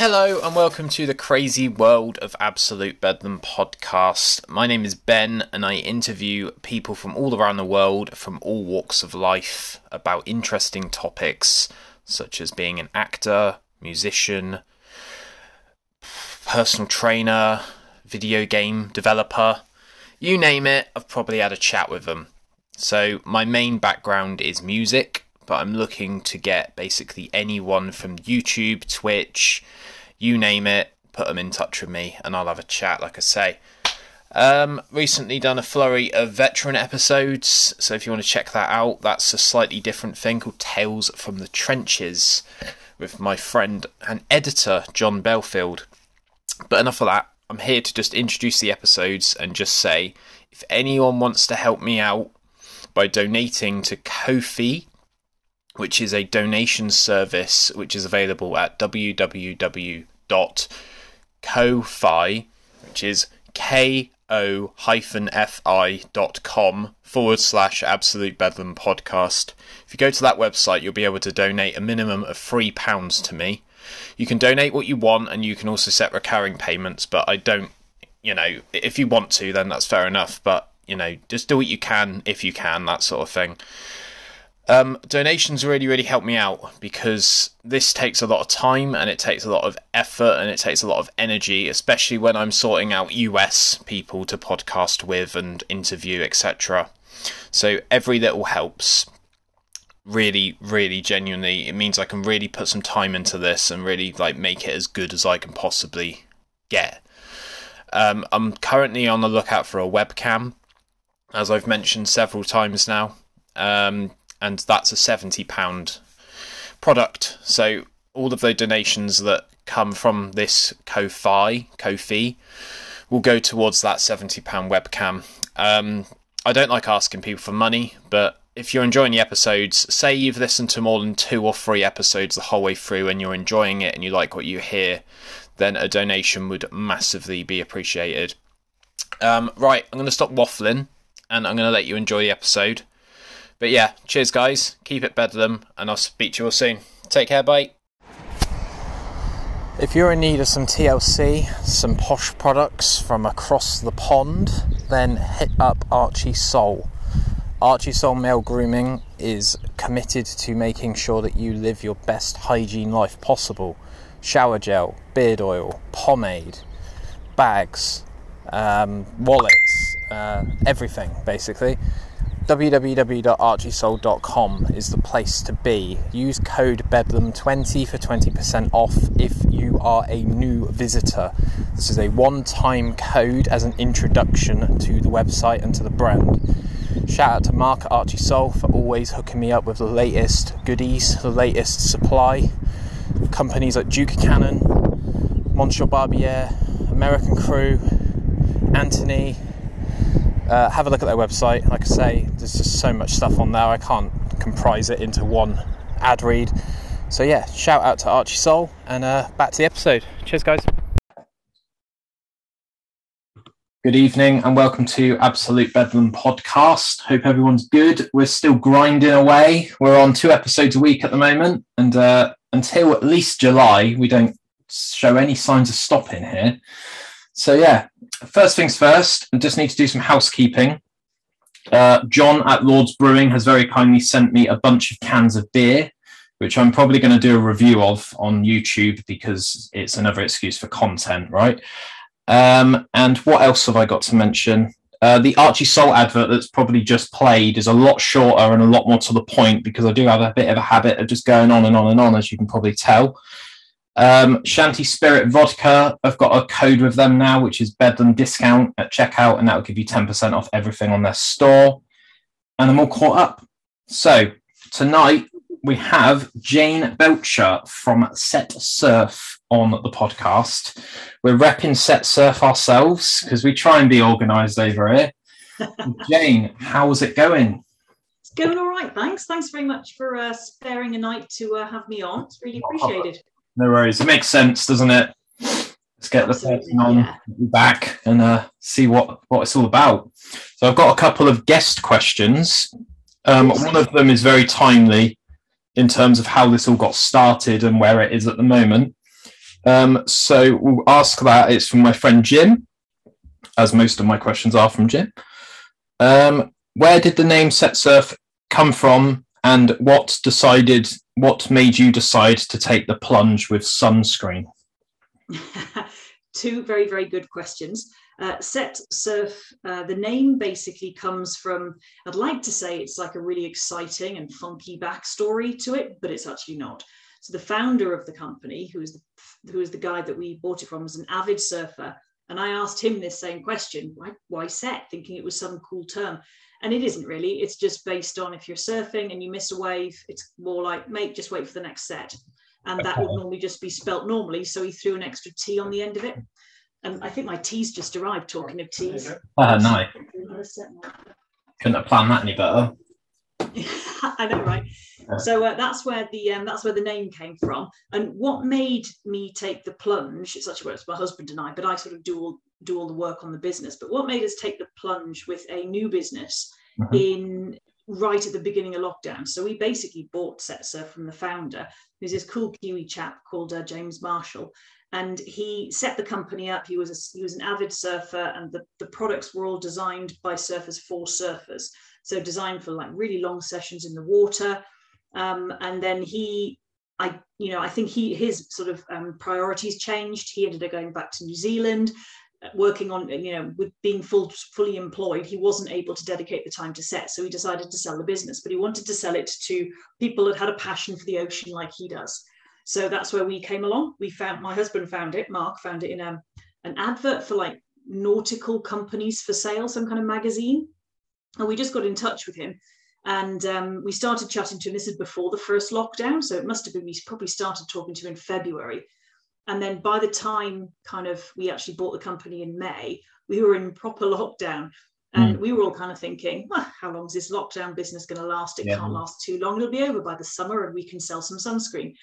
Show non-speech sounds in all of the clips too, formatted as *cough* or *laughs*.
Hello and welcome to the crazy world of Absolute Bedlam podcast. My name is Ben and I interview people from all around the world from all walks of life about interesting topics such as being an actor, musician, personal trainer, video game developer. You name it, I've probably had a chat with them. So, my main background is music, but I'm looking to get basically anyone from YouTube, Twitch, you name it, put them in touch with me and I'll have a chat, like I say. Um, recently done a flurry of veteran episodes, so if you want to check that out, that's a slightly different thing called Tales from the Trenches with my friend and editor John Belfield. But enough of that. I'm here to just introduce the episodes and just say if anyone wants to help me out by donating to Ko-fi, which is a donation service which is available at www.ko-fi, which is ko fi.com forward slash absolute bedlam podcast. If you go to that website, you'll be able to donate a minimum of £3 to me. You can donate what you want and you can also set recurring payments, but I don't, you know, if you want to, then that's fair enough, but, you know, just do what you can if you can, that sort of thing. Um, donations really, really help me out because this takes a lot of time and it takes a lot of effort and it takes a lot of energy, especially when I'm sorting out US people to podcast with and interview, etc. So every little helps. Really, really genuinely, it means I can really put some time into this and really like make it as good as I can possibly get. Um, I'm currently on the lookout for a webcam, as I've mentioned several times now. Um, and that's a £70 product. So all of the donations that come from this Ko-fi, Ko-fi, will go towards that £70 webcam. Um, I don't like asking people for money, but if you're enjoying the episodes, say you've listened to more than two or three episodes the whole way through and you're enjoying it and you like what you hear, then a donation would massively be appreciated. Um, right, I'm going to stop waffling and I'm going to let you enjoy the episode. But yeah, cheers, guys. Keep it bedlam, and I'll speak to you all soon. Take care, bye. If you're in need of some TLC, some posh products from across the pond, then hit up Archie Soul. Archie Soul Male Grooming is committed to making sure that you live your best hygiene life possible. Shower gel, beard oil, pomade, bags, um, wallets, uh, everything basically www.archiesoul.com is the place to be. Use code BEDLAM20 for 20% off if you are a new visitor. This is a one time code as an introduction to the website and to the brand. Shout out to Mark at Archie Soul for always hooking me up with the latest goodies, the latest supply. Companies like Duke Cannon, Monsieur Barbier, American Crew, Anthony, uh, have a look at their website. Like I say, there's just so much stuff on there. I can't comprise it into one ad read. So yeah, shout out to Archie Soul and uh, back to the episode. Cheers, guys. Good evening and welcome to Absolute Bedlam podcast. Hope everyone's good. We're still grinding away. We're on two episodes a week at the moment, and uh, until at least July, we don't show any signs of stopping here. So yeah, first things first, I just need to do some housekeeping. Uh, John at Lord's Brewing has very kindly sent me a bunch of cans of beer, which I'm probably going to do a review of on YouTube because it's another excuse for content, right? Um, and what else have I got to mention? Uh, the Archie Soul advert that's probably just played is a lot shorter and a lot more to the point because I do have a bit of a habit of just going on and on and on, as you can probably tell. Um, Shanty Spirit Vodka, I've got a code with them now, which is Bedlam discount at checkout, and that will give you 10% off everything on their store. And I'm all caught up. So tonight we have Jane Belcher from Set Surf on the podcast. We're repping Set Surf ourselves because we try and be organised over here. *laughs* Jane, how's it going? It's going all right, thanks. Thanks very much for uh, sparing a night to uh, have me on. It's really appreciated. No worries. It makes sense, doesn't it? Let's get Absolutely, the person on yeah. back and uh, see what, what it's all about. So I've got a couple of guest questions. Um, one of them is very timely in terms of how this all got started and where it is at the moment. Um, so we'll ask that. It's from my friend Jim, as most of my questions are from Jim. Um, where did the name Set Surf come from, and what decided? What made you decide to take the plunge with sunscreen? *laughs* Two very very good questions. Uh, set surf, uh, the name basically comes from, I'd like to say it's like a really exciting and funky backstory to it, but it's actually not. So the founder of the company, who is the, who is the guy that we bought it from, was an avid surfer. And I asked him this same question, why, why set, thinking it was some cool term. And it isn't really, it's just based on if you're surfing and you miss a wave, it's more like, mate, just wait for the next set. And that would normally just be spelt normally. So he threw an extra T on the end of it. And I think my t's just arrived. Talking of teas. Oh, nice. Couldn't have planned that any better. *laughs* I know, right? So uh, that's where the um, that's where the name came from. And what made me take the plunge? It's actually it's my husband and I, but I sort of do all do all the work on the business. But what made us take the plunge with a new business mm-hmm. in right at the beginning of lockdown? So we basically bought Setsurf from the founder, who's this cool Kiwi chap called uh, James Marshall, and he set the company up. He was a, he was an avid surfer, and the, the products were all designed by surfers for surfers. So designed for like really long sessions in the water. Um, and then he, I you know, I think he his sort of um, priorities changed. He ended up going back to New Zealand, working on you know with being full fully employed. He wasn't able to dedicate the time to set, so he decided to sell the business. But he wanted to sell it to people that had a passion for the ocean like he does. So that's where we came along. We found my husband found it. Mark found it in a, um, an advert for like nautical companies for sale, some kind of magazine, and we just got in touch with him. And um, we started chatting to him. This is before the first lockdown, so it must have been we probably started talking to him in February. And then by the time kind of we actually bought the company in May, we were in proper lockdown. And mm. we were all kind of thinking, well, how long is this lockdown business going to last? It yeah. can't last too long. It'll be over by the summer and we can sell some sunscreen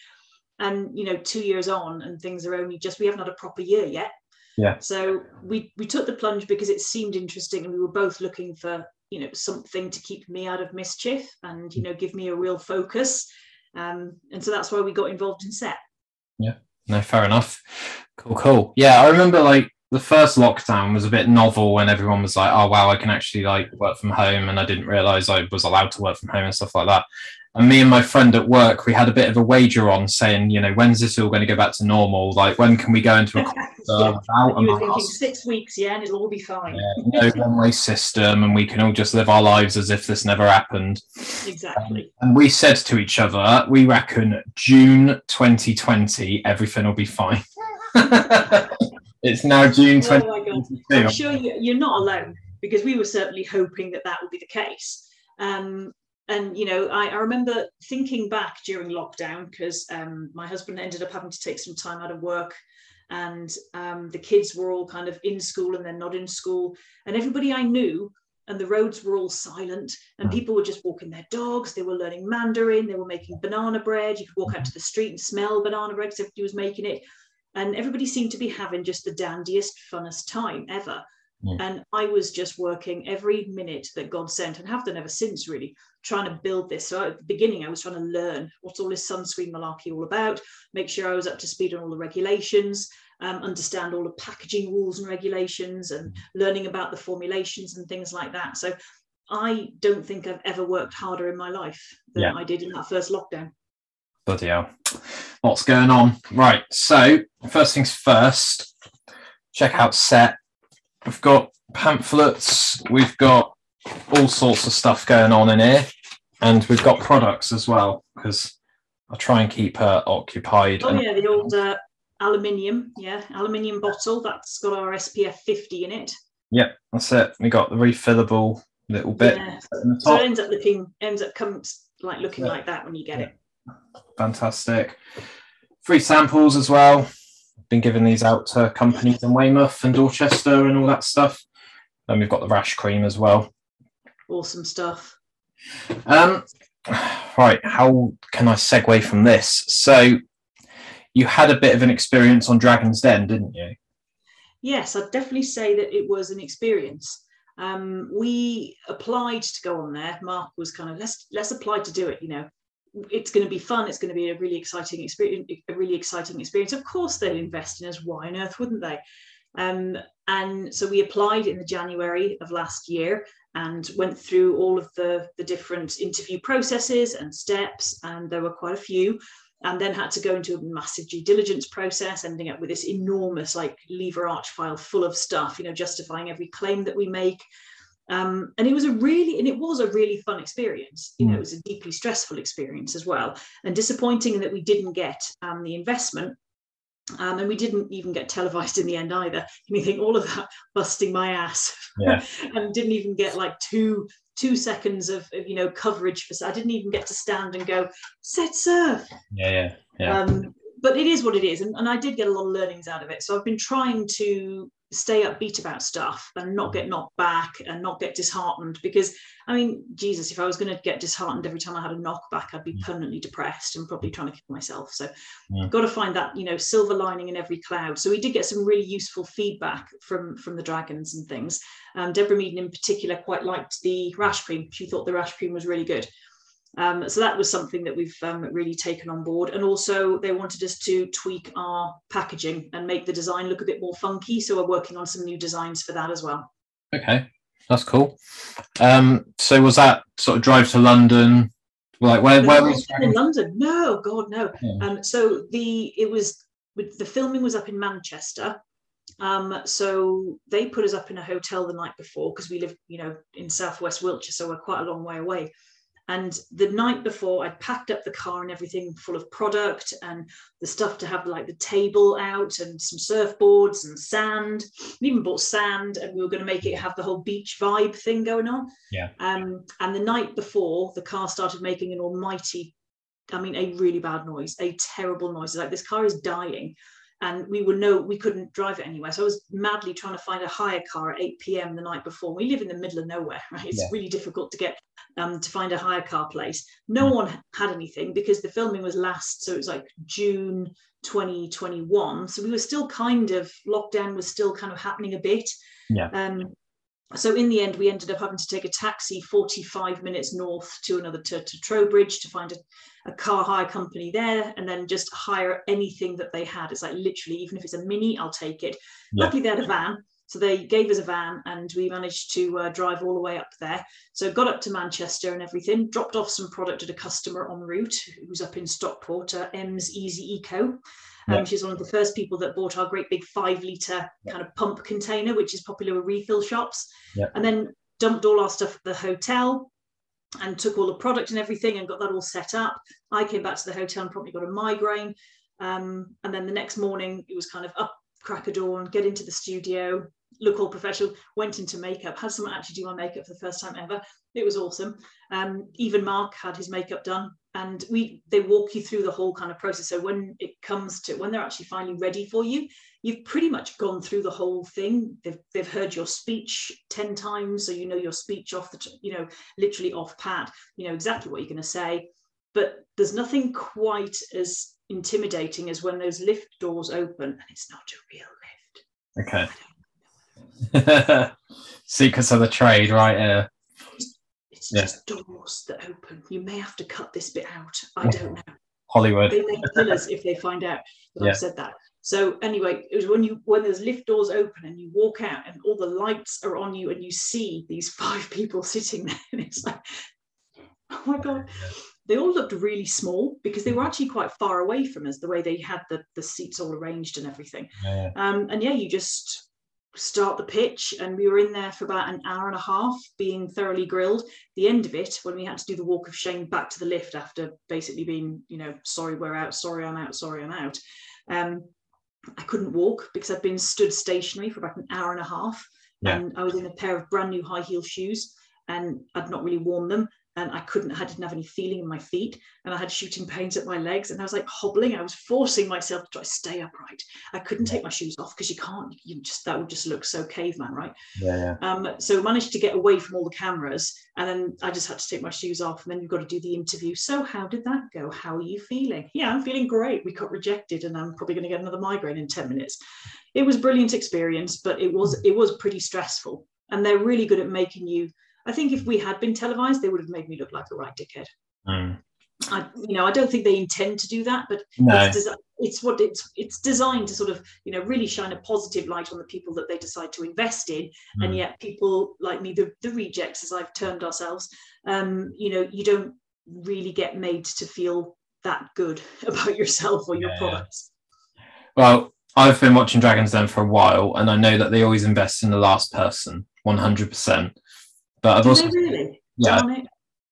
and you know two years on and things are only just we haven't had a proper year yet yeah so we we took the plunge because it seemed interesting and we were both looking for you know something to keep me out of mischief and you know give me a real focus um, and so that's why we got involved in set yeah no fair enough. Cool cool. Yeah i remember like the first lockdown was a bit novel when everyone was like oh wow i can actually like work from home and i didn't realize i was allowed to work from home and stuff like that and me and my friend at work, we had a bit of a wager on saying, you know, when's this all going to go back to normal? Like, when can we go into a *laughs* concert yeah. without were thinking six weeks, yeah, and it'll all be fine. Yeah, no *laughs* one-way system, and we can all just live our lives as if this never happened. Exactly. Um, and we said to each other, we reckon June 2020, everything will be fine. *laughs* it's now June 2022. Oh I'm sure you're not alone because we were certainly hoping that that would be the case. Um, and you know I, I, remember thinking back during lockdown because um, my husband ended up having to take some time out of work and um, the kids were all kind of in school and then not in school. And everybody i knew and the roads were all silent and people were just walking their dogs. They were learning mandarin. They were making banana bread. You could walk out to the street and smell banana bread because everybody was making it. And everybody seemed to be having just the dandiest funnest time ever yeah. And I was just working every minute that God sent and have done ever since, really, trying to build this. So at the beginning, I was trying to learn what's all this sunscreen malarkey all about, make sure I was up to speed on all the regulations, um, understand all the packaging rules and regulations, and learning about the formulations and things like that. So I don't think I've ever worked harder in my life than yeah. I did in that first lockdown. Bloody hell. What's going on? Right. So, first things first, check out set We've got pamphlets, we've got all sorts of stuff going on in here, and we've got products as well because I try and keep her occupied. Oh, and- yeah, the old uh, aluminium, yeah, aluminium bottle that's got our SPF 50 in it. Yep, that's it. We got the refillable little bit. Yeah. So it ends up looking, ends up comes like looking yeah. like that when you get yeah. it. Fantastic. Free samples as well been giving these out to companies in Weymouth and Dorchester and all that stuff. And we've got the rash cream as well. Awesome stuff. Um, right, how can I segue from this? So, you had a bit of an experience on Dragon's Den, didn't you? Yes, I'd definitely say that it was an experience. Um, we applied to go on there. Mark was kind of let's let's apply to do it. You know, it's going to be fun. It's going to be a really exciting experience. A really exciting experience. Of course, they'll invest in us. Why on earth wouldn't they? Um, and so we applied in the January of last year and went through all of the, the different interview processes and steps, and there were quite a few, and then had to go into a massive due diligence process, ending up with this enormous like lever arch file full of stuff, you know, justifying every claim that we make. Um, and it was a really, and it was a really fun experience. You know, it was a deeply stressful experience as well, and disappointing that we didn't get um, the investment um, and we didn't even get televised in the end either. Anything, all of that busting my ass, yeah. *laughs* and didn't even get like two two seconds of, of, you know coverage for. I didn't even get to stand and go set surf. Yeah, yeah, yeah. Um, but it is what it is, and, and I did get a lot of learnings out of it. So I've been trying to stay upbeat about stuff and not get knocked back and not get disheartened. Because i mean jesus if i was going to get disheartened every time i had a knockback i'd be mm. permanently depressed and probably trying to kill myself. So yeah. got to find that you know silver lining in every cloud. So we did get some really useful feedback from from the dragons and things. Um, deborah meaden in particular quite liked the rash cream. She thought the rash cream was really good um, so that was something that we've um, really taken on board. And also, they wanted us to tweak our packaging and make the design look a bit more funky. So we're working on some new designs for that as well. Okay, that's cool. Um, so was that sort of drive to London? Like where? where was in London? No, God, no. Yeah. Um, so the it was the filming was up in Manchester. Um, so they put us up in a hotel the night before because we live, you know, in southwest Wiltshire, so we're quite a long way away. And the night before, I'd packed up the car and everything full of product and the stuff to have like the table out and some surfboards and sand. We even bought sand and we were going to make it have the whole beach vibe thing going on. Yeah. Um, and the night before, the car started making an almighty, I mean, a really bad noise, a terrible noise. Like this car is dying and we were no we couldn't drive it anywhere so i was madly trying to find a hire car at 8 p.m the night before we live in the middle of nowhere *laughs* right it's yeah. really difficult to get um, to find a hire car place. No mm. one had anything because the filming was last, so it was like June 2021. So we were still kind of lockdown was still kind of happening a bit. Yeah. Um, so in the end, we ended up having to take a taxi 45 minutes north to another to, to Trowbridge to find a, a car hire company there, and then just hire anything that they had. It's like literally, even if it's a mini, I'll take it. Yeah. Luckily, they had a van, so they gave us a van and we managed to uh, drive all the way up there. So got up to Manchester and everything, dropped off some product at a customer en route who's up in Stockport, uh, M's Easy Eco. Um, She's one of the first people that bought our great big five litre kind of pump container, which is popular with refill shops. And then dumped all our stuff at the hotel and took all the product and everything and got that all set up. I came back to the hotel and probably got a migraine. Um, and then the next morning, it was kind of up crack a dawn, get into the studio, look all professional, went into makeup, had someone actually do my makeup for the first time ever. It was awesome. Um, even Mark had his makeup done and we they walk you through the whole kind of process. So when it comes to when they're actually finally ready for you, you've pretty much gone through the whole thing. They've, they've heard your speech 10 times. So you know your speech off the, you know, literally off pat, you know exactly what you're going to say. But there's nothing quite as intimidating as when those lift doors open and it's not a real lift. Okay. *laughs* Secrets of the trade, right here. It's yeah. just doors that open. You may have to cut this bit out. I don't know. Hollywood. They may kill us if they find out that yeah. I've said that. So anyway, it was when you when there's lift doors open and you walk out and all the lights are on you and you see these *laughs* five people sitting there and it's like, oh my god they all looked really small because they were actually quite far away from us the way they had the, the seats all arranged and everything yeah. Um, and yeah you just start the pitch and we were in there for about an hour and a half being thoroughly grilled. The end of it when we had to do the walk of shame back to the lift after basically being you know sorry we're out. Sorry i'm out. Sorry i'm out. Um, i couldn't walk because i'd been stood stationary for about an hour and a half yeah. and i was in a pair of brand new high heel shoes and i'd not really worn them and I couldn't, I didn't have any feeling in my feet, and I had shooting pains at my legs, and I was like hobbling. I was forcing myself to try to stay upright. I couldn't take my shoes off because you can't. You just that would just look so caveman, right? Yeah. Um, so managed to get away from all the cameras, and then I just had to take my shoes off, and then you've got to do the interview. So how did that go? How are you feeling? Yeah, I'm feeling great. We got rejected, and I'm probably going to get another migraine in ten minutes. It was brilliant experience, but it was it was pretty stressful, and they're really good at making you I think if we had been televised, they would have made me look like a right dickhead. Mm. I, you know, I don't think they intend to do that, but No. it's, desi- it's what it's it's designed to sort of you know really shine a positive light on the people that they decide to invest in, and Mm. yet people like me, the the rejects as I've termed ourselves, um, you know, you don't really get made to feel that good *laughs* about yourself or your Yeah. products. Well, I've been watching Dragons Den for a while, and I know that they always invest in the last person, one hundred percent. But I've Do also, really? yeah,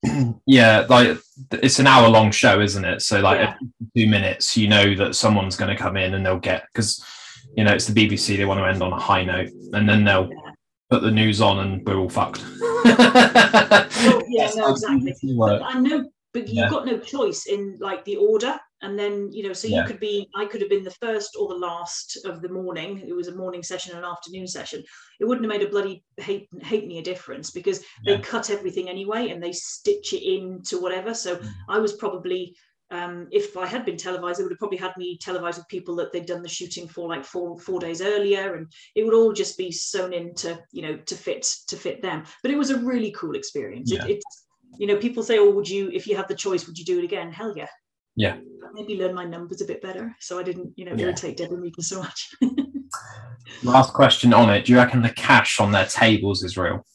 *clears throat* yeah, like it's an hour long show, isn't it? So like Yeah. two minutes, you know that someone's going to come in and they'll get because you know it's the BBC. They want to end on a high note, and then they'll Yeah. put the news on, and we're all fucked. *laughs* yeah, *laughs* no, exactly. Work. I know, but you've Yeah. got no choice in like the order. And then, you know, so you could be, I could have been the first or the last of the morning. It was a morning session and an afternoon session. It wouldn't have made a bloody hate, hate me a difference because Yeah. they cut everything anyway and they stitch it into whatever. So Mm. I was probably, um, if I had been televised, they would have probably had me televised with people that they'd done the shooting for like four four days earlier, and it would all just be sewn in to you know to fit to fit them. But it was a really cool experience. Yeah. It, it's you know people say, oh, would you if you had the choice, would you do it again? Hell yeah. Yeah. Maybe learn my numbers a bit better, so I didn't you know Yeah. irritate Deborah Meaden so much. *laughs* Last question on it: Do you reckon the cash on their tables is real?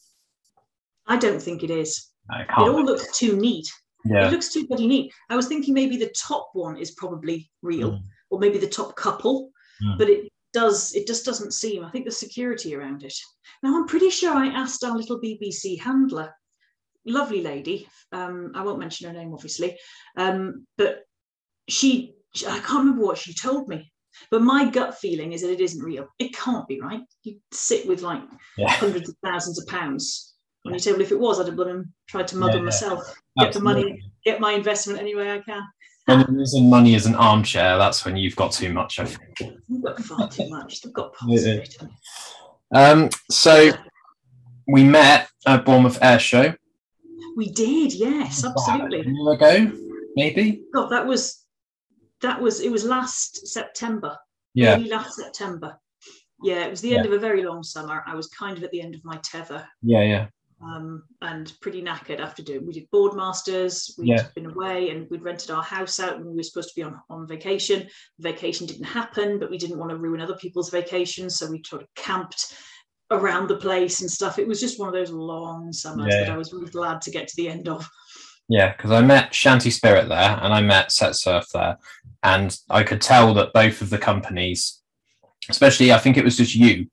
I don't think it is. No, it all looks too neat. yeah. It looks too bloody neat. I was thinking maybe the top one is probably real, Mm. or maybe the top couple, Mm. but it does it just doesn't seem. I think the security around it. Now I'm pretty sure I asked our little BBC handler, lovely lady. Um, I won't mention her name, obviously, um, but she, I can't remember what she told me. But my gut feeling is that it isn't real. It can't be right. You sit with like Yeah. hundreds of thousands of pounds on your table. If it was, I'd have blown tried to mug Yeah, yeah. myself, get the money, get my investment any way I can. When you're using money as an armchair, that's when you've got too much. I think. You've got far too much. They've got *laughs* parts of it. Um, so we met at Bournemouth Air Show We did, yes, absolutely. a year ago, maybe. God, that was that was it was last September. Yeah, Early last September. Yeah, it was the end of a very long summer. I was kind of at the end of my tether. yeah, yeah, um, and pretty knackered after doing. We did boardmasters. We'd Yeah. been away and we'd rented our house out when we were supposed to be on, on vacation. Vacation didn't happen, but we didn't want to ruin other people's vacations, so we sort of camped around the place and stuff. It was just one of those long summers Yeah. that I was really glad to get to the end of. Yeah. Because I met Shanty Spirit there, and I met Set Surf there, and I could tell that both of the companies, especially I think it was just you,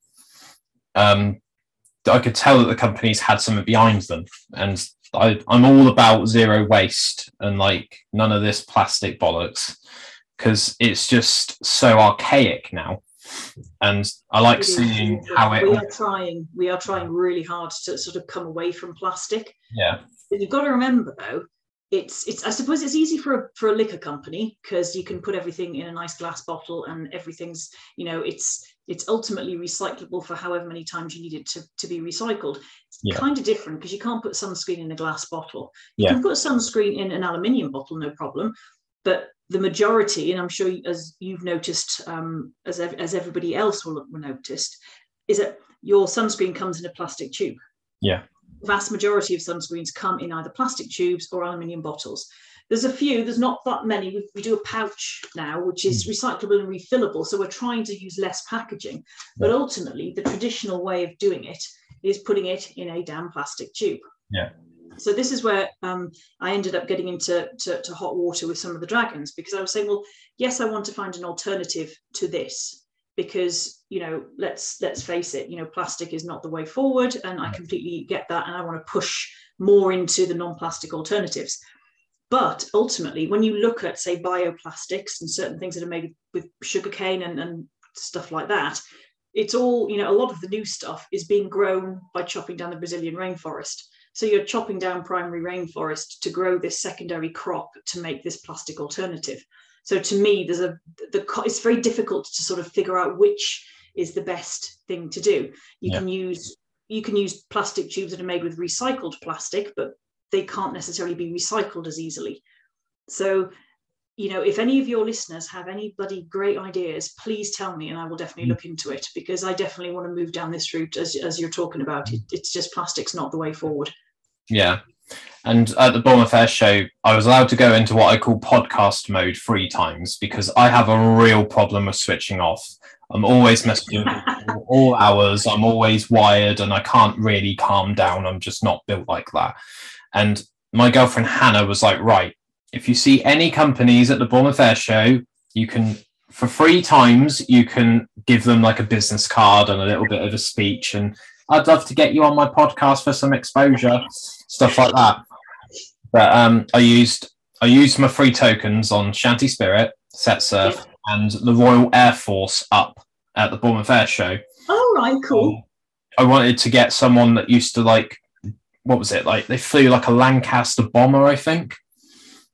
um, I could tell that the companies had something behind them, and I, I'm all about zero waste and like none of this plastic bollocks because it's just so archaic now. And I like It seeing it how we are trying. We are trying really hard to sort of come away from plastic. yeah, But you've got to remember though, it's it's I suppose it's easy for a for a liquor company because you can put everything in a nice glass bottle and everything's you know it's it's ultimately recyclable for however many times you need it to, to be recycled. It's Yeah. kind of different because you can't put sunscreen in a glass bottle. You Yeah. can put sunscreen in an aluminium bottle, no problem. But the majority, and I'm sure as you've noticed, um, as ev- as everybody else will have noticed, is that your sunscreen comes in a plastic tube vast majority of sunscreens come in either plastic tubes or aluminium bottles. There's a few, there's not that many. We, we do a pouch now, which is recyclable and refillable. So we're trying to use less packaging. But ultimately, the traditional way of doing it is putting it in a damn plastic tube. Yeah. So this is where um, I ended up getting into to, to hot water with some of the dragons because I was saying, well, yes, I want to find an alternative to this because you know let's let's face it you know plastic is not the way forward and i mm. completely get that and i want to push more into the non-plastic alternatives. But ultimately when you look at say bioplastics and certain things that are made with sugarcane and, and stuff like that it's all you know a lot of the new stuff is being grown by chopping down the brazilian rainforest so you're chopping down primary rainforest to grow this secondary crop to make this plastic alternative. So to me there's a the it's very difficult to sort of figure out which is the best thing to do. You Yeah. can use you can use plastic tubes that are made with recycled plastic but they can't necessarily be recycled as easily. So you know if any of your listeners have any bloody great ideas please tell me and i will definitely Mm. look into it because i definitely want to move down this route as, as you're talking about. It, it's just plastic's not the way forward yeah. And at the Bournemouth Air Show, I was allowed to go into what I call podcast mode three times because I have a real problem with switching off. I'm always messaging *laughs* all hours. I'm always wired and I can't really calm down. I'm just not built like that. And my girlfriend Hannah was like, right, if you see any companies at the Bournemouth Air Show, you can for three times you can give them like a business card and a little bit of a speech and I'd love to get you on my podcast for some exposure, stuff like that. But um, I used I used my free tokens on Shanty Spirit, Set Surf, and the Royal Air Force up at the Bournemouth Air Show. Oh right, cool. Um, I wanted to get someone that used to like what was it like? They flew like a Lancaster bomber, I think.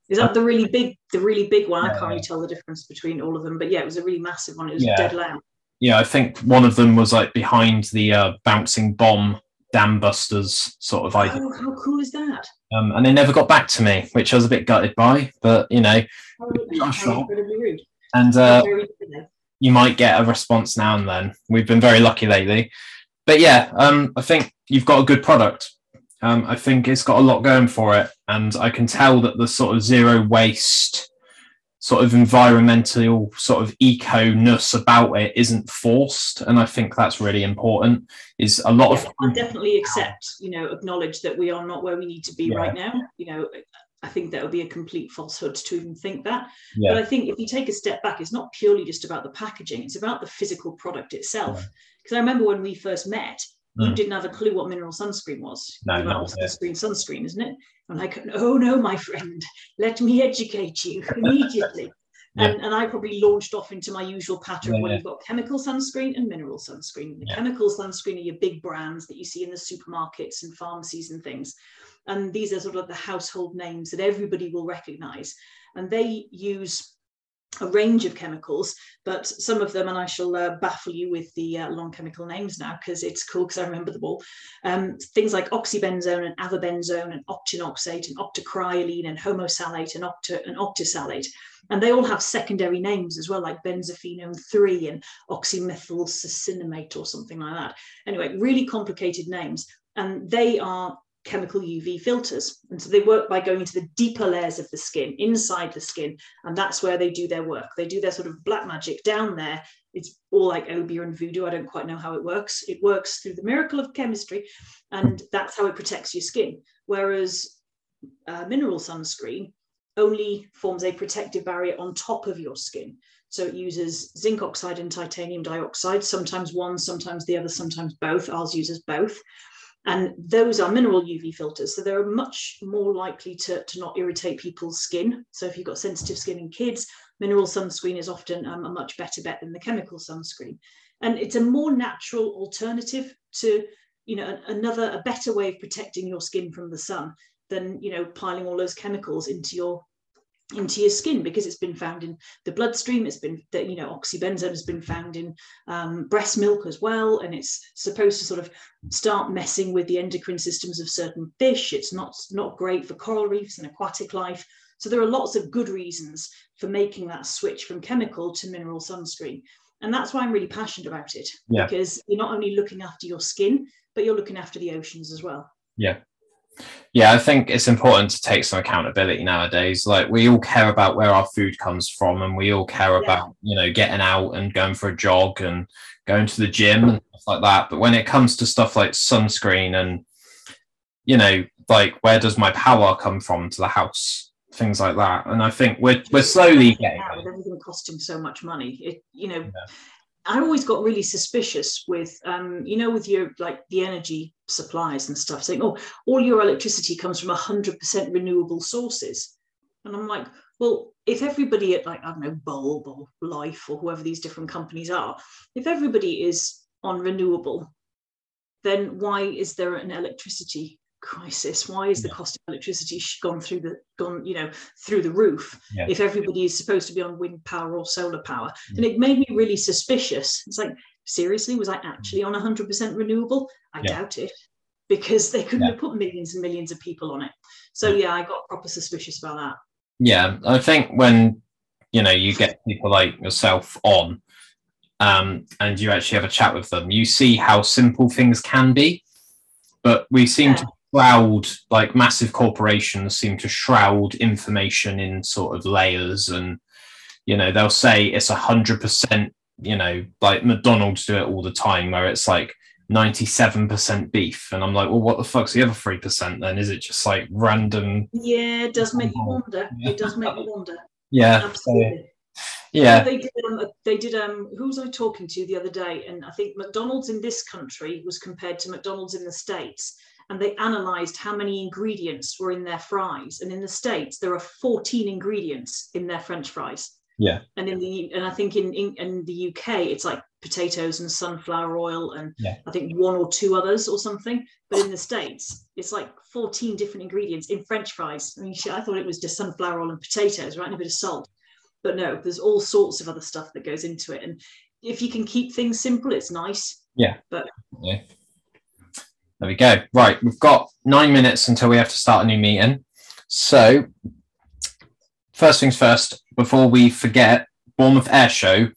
Is that the really big, the really big one? I can't really tell the difference between all of them, but yeah, it was a really massive one. It was Yeah. dead loud. Yeah, I think one of them was like behind the uh, bouncing bomb dam busters sort of idea. Oh, how cool is that? Um, and they never got back to me, which I was a bit gutted by. But you know, How, Yeah, incredibly rude. and uh, very rude, though. you might get a response now and then. We've been very lucky lately. But yeah, um, I think you've got a good product. Um, I think it's got a lot going for it, and I can tell that the sort of zero waste, sort of environmental, sort of eco-ness about it isn't forced, and I think that's really important. Is a lot Yeah, of I definitely accept, you know, acknowledge that we are not where we need to be Yeah. right now. You know, I think that would be a complete falsehood to even think that. Yeah. But I think if you take a step back, it's not purely just about the packaging; it's about the physical product itself. Because I remember when we first met, you Mm. didn't have a clue what mineral sunscreen was. No, not "Oh, sunscreen, sunscreen, isn't it? And I'm like, oh no, my friend, let me educate you *laughs* immediately. Yeah. And, and I probably launched off into my usual pattern Yeah, where yeah. you've got chemical sunscreen and mineral sunscreen. The Yeah. chemical sunscreen are your big brands that you see in the supermarkets and pharmacies and things. And these are sort of the household names that everybody will recognize. And they use a range of chemicals, but some of them, and I shall uh, baffle you with the uh, long chemical names now because it's cool because I remember them all. Um, things like oxybenzone and avobenzone and octinoxate and octocrylene and homosalate and, octa- and octisalate. And they all have secondary names as well, like benzophenone 3 and oxymethyl succinimate or something like that. Anyway, really complicated names. And they are chemical UV filters. And so they work by going into the deeper layers of the skin, inside the skin. And that's where they do their work. They do their sort of black magic down there. It's all like Obeah and voodoo. I don't quite know how it works. It works through the miracle of chemistry, and that's how it protects your skin. Whereas uh, mineral sunscreen only forms a protective barrier on top of your skin. So it uses zinc oxide and titanium dioxide, sometimes one, sometimes the other, sometimes both. Ours uses both. And those are mineral UV filters. So they're much more likely to, to not irritate people's skin. So if you've got sensitive skin in kids, mineral sunscreen is often um, a much better bet than the chemical sunscreen. And it's a more natural alternative to, you know, another, a better way of protecting your skin from the sun than, you know, piling all those chemicals into your into your skin because it's been found in the bloodstream it's been that you know oxybenzone has been found in um, breast milk as well and it's supposed to sort of start messing with the endocrine systems of certain fish it's not not great for coral reefs and aquatic life so there are lots of good reasons for making that switch from chemical to mineral sunscreen and that's why i'm really passionate about it Yeah. because you're not only looking after your skin but you're looking after the oceans as well Yeah. Yeah, I think it's important to take some accountability nowadays. Like we all care about where our food comes from and we all care Yeah. about, you know, getting out and going for a jog and going to the gym and stuff like that. But when it comes to stuff like sunscreen and you know, like where does my power come from to the house? Things like that. And I think we're we're slowly getting with everything costing so much money it you know Yeah. I always got really suspicious with um you know with your like the energy supplies and stuff saying oh all your electricity comes from 100% renewable sources. And i'm like well if everybody at like i don't know bulb or life or whoever these different companies are if everybody is on renewable then why is there an electricity crisis why is the Yeah. cost of electricity gone through the gone you know through the roof Yeah. if everybody is supposed to be on wind power or solar power Mm. and it made me really suspicious it's like seriously was i actually on 100% renewable i Yeah. doubt it because they couldn't Yeah. have put millions and millions of people on it so yeah i got proper suspicious about that Yeah, I think when you know you get people like yourself on, um, and you actually have a chat with them, you see how simple things can be. But we seem Yeah. to shroud like massive corporations seem to shroud information in sort of layers and you know they'll say it's a hundred percent you know like mcdonald's do it all the time where it's like 97% beef and i'm like well what the fuck's the other 3% then is it just like random Yeah, it does make you wonder. *laughs* It does make you wonder. yeah Absolutely. yeah They did. Um, they did. Um, who was I talking to the other day? And I think McDonald's in this country was compared to McDonald's in the states, and they analysed how many ingredients were in their fries. And in the states, there are 14 ingredients in their French fries. Yeah. And in the and I think in in, in the UK, it's like potatoes and sunflower oil and Yeah. I think one or two others or something. But in the states, it's like 14 different ingredients in French fries. I mean, I thought it was just sunflower oil and potatoes, right, and a bit of salt but no there's all sorts of other stuff that goes into it and if you can keep things simple it's nice There we go. Right, we've got nine minutes until we have to start a new meeting. So, first things first, before we forget, Bournemouth Air Show.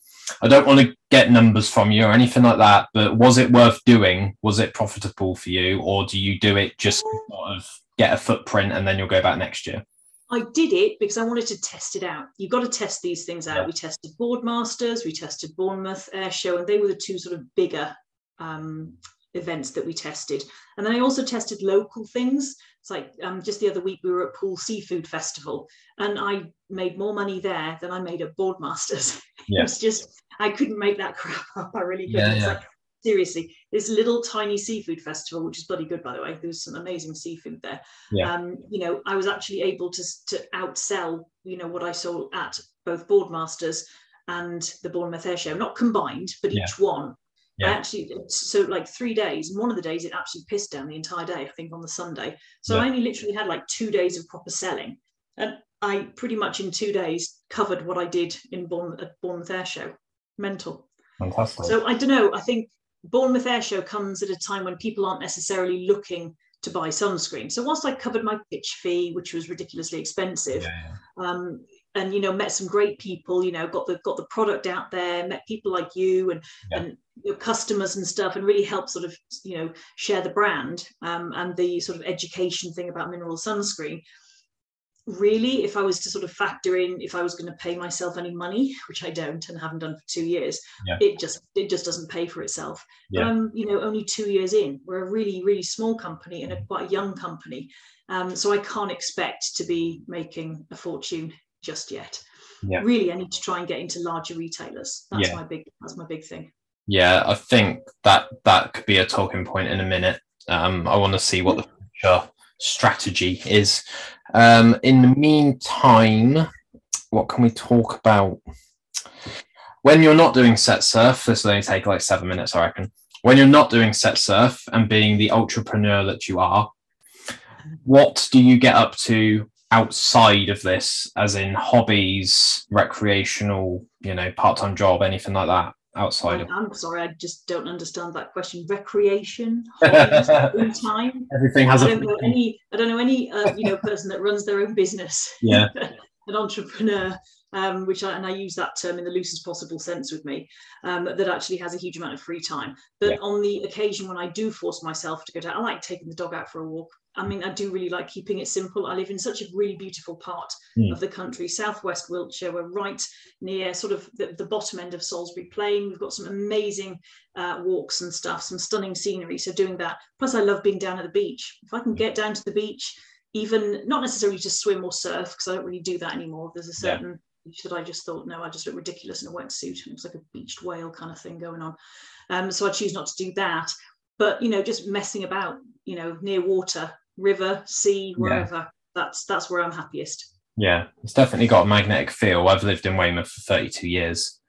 I don't want to get numbers from you or anything like that, but was it worth doing? Was it profitable for you, or do you do it just to sort of get a footprint and then you'll go back next year? i did it because i wanted to test it out you've got to test these things out Yeah. we tested boardmasters we tested bournemouth air show and they were the two sort of bigger um, events that we tested and then i also tested local things it's like um, just the other week we were at Poole seafood festival and i made more money there than i made at boardmasters Yeah. *laughs* it was just i couldn't make that *laughs* crap up i really couldn't Yeah, It's yeah. like seriously this little tiny seafood festival which is bloody good by the way there was some amazing seafood there Yeah. um, you know i was actually able to to outsell you know what i saw at both boardmasters and the bournemouth air show not combined but Yeah. each one Yeah. I actually so like three days and one of the days it actually pissed down the entire day i think on the sunday so Yeah. i only literally had like two days of proper selling and i pretty much in two days covered what i did in bournemouth, at bournemouth air show mental Fantastic. so I don't know. I think Bournemouth Air Show comes at a time when people aren't necessarily looking to buy sunscreen. So whilst I covered my pitch fee, which was ridiculously expensive, yeah, yeah. um, and you know met some great people, you know got the got the product out there, met people like you and Yeah. and your customers and stuff, and really help sort of you know share the brand um, and the sort of education thing about mineral sunscreen really if i was to sort of factor in if i was going to pay myself any money which i don't and haven't done for two years Yeah. it just it just doesn't pay for itself Yeah. but i'm you know only two years in we're a really really small company and a quite a young company um, so i can't expect to be making a fortune just yet Yeah. really i need to try and get into larger retailers that's Yeah. my big that's my big thing Yeah, I think that that could be a talking point in a minute. Um, I want to see what the future strategy is. Um, in the meantime, what can we talk about? When you're not doing set surf, this will only take like seven minutes, I reckon. When you're not doing set surf and being the entrepreneur that you are, what do you get up to outside of this, as in hobbies, recreational, you know, part-time job, anything like that? Outside of I'm sorry, I just don't understand that question. Recreation, hobbies, free time. everything has I a don't know any. I don't know any. Uh, you know, person that runs their own business. Yeah. *laughs* An entrepreneur, um, which I and I use that term in the loosest possible sense with me, um, that actually has a huge amount of free time. But Yeah. on the occasion when I do force myself to go down, I like taking the dog out for a walk. I mean, I do really like keeping it simple. I live in such a really beautiful part Mm. of the country, southwest Wiltshire. We're right near sort of the, the bottom end of Salisbury Plain. We've got some amazing uh, walks and stuff, some stunning scenery. So doing that. Plus, I love being down at the beach. If I can get down to the beach, even not necessarily to swim or surf, because I don't really do that anymore. There's a certain beach that I just thought, no, I just look ridiculous in a wetsuit. And it was like a beached whale kind of thing going on. Um, so I choose not to do that. But you know, just messing about, you know, near water, river, sea, Yeah. wherever. That's that's where I'm happiest. Yeah, it's definitely got a magnetic feel. I've lived in Weymouth for 32 years,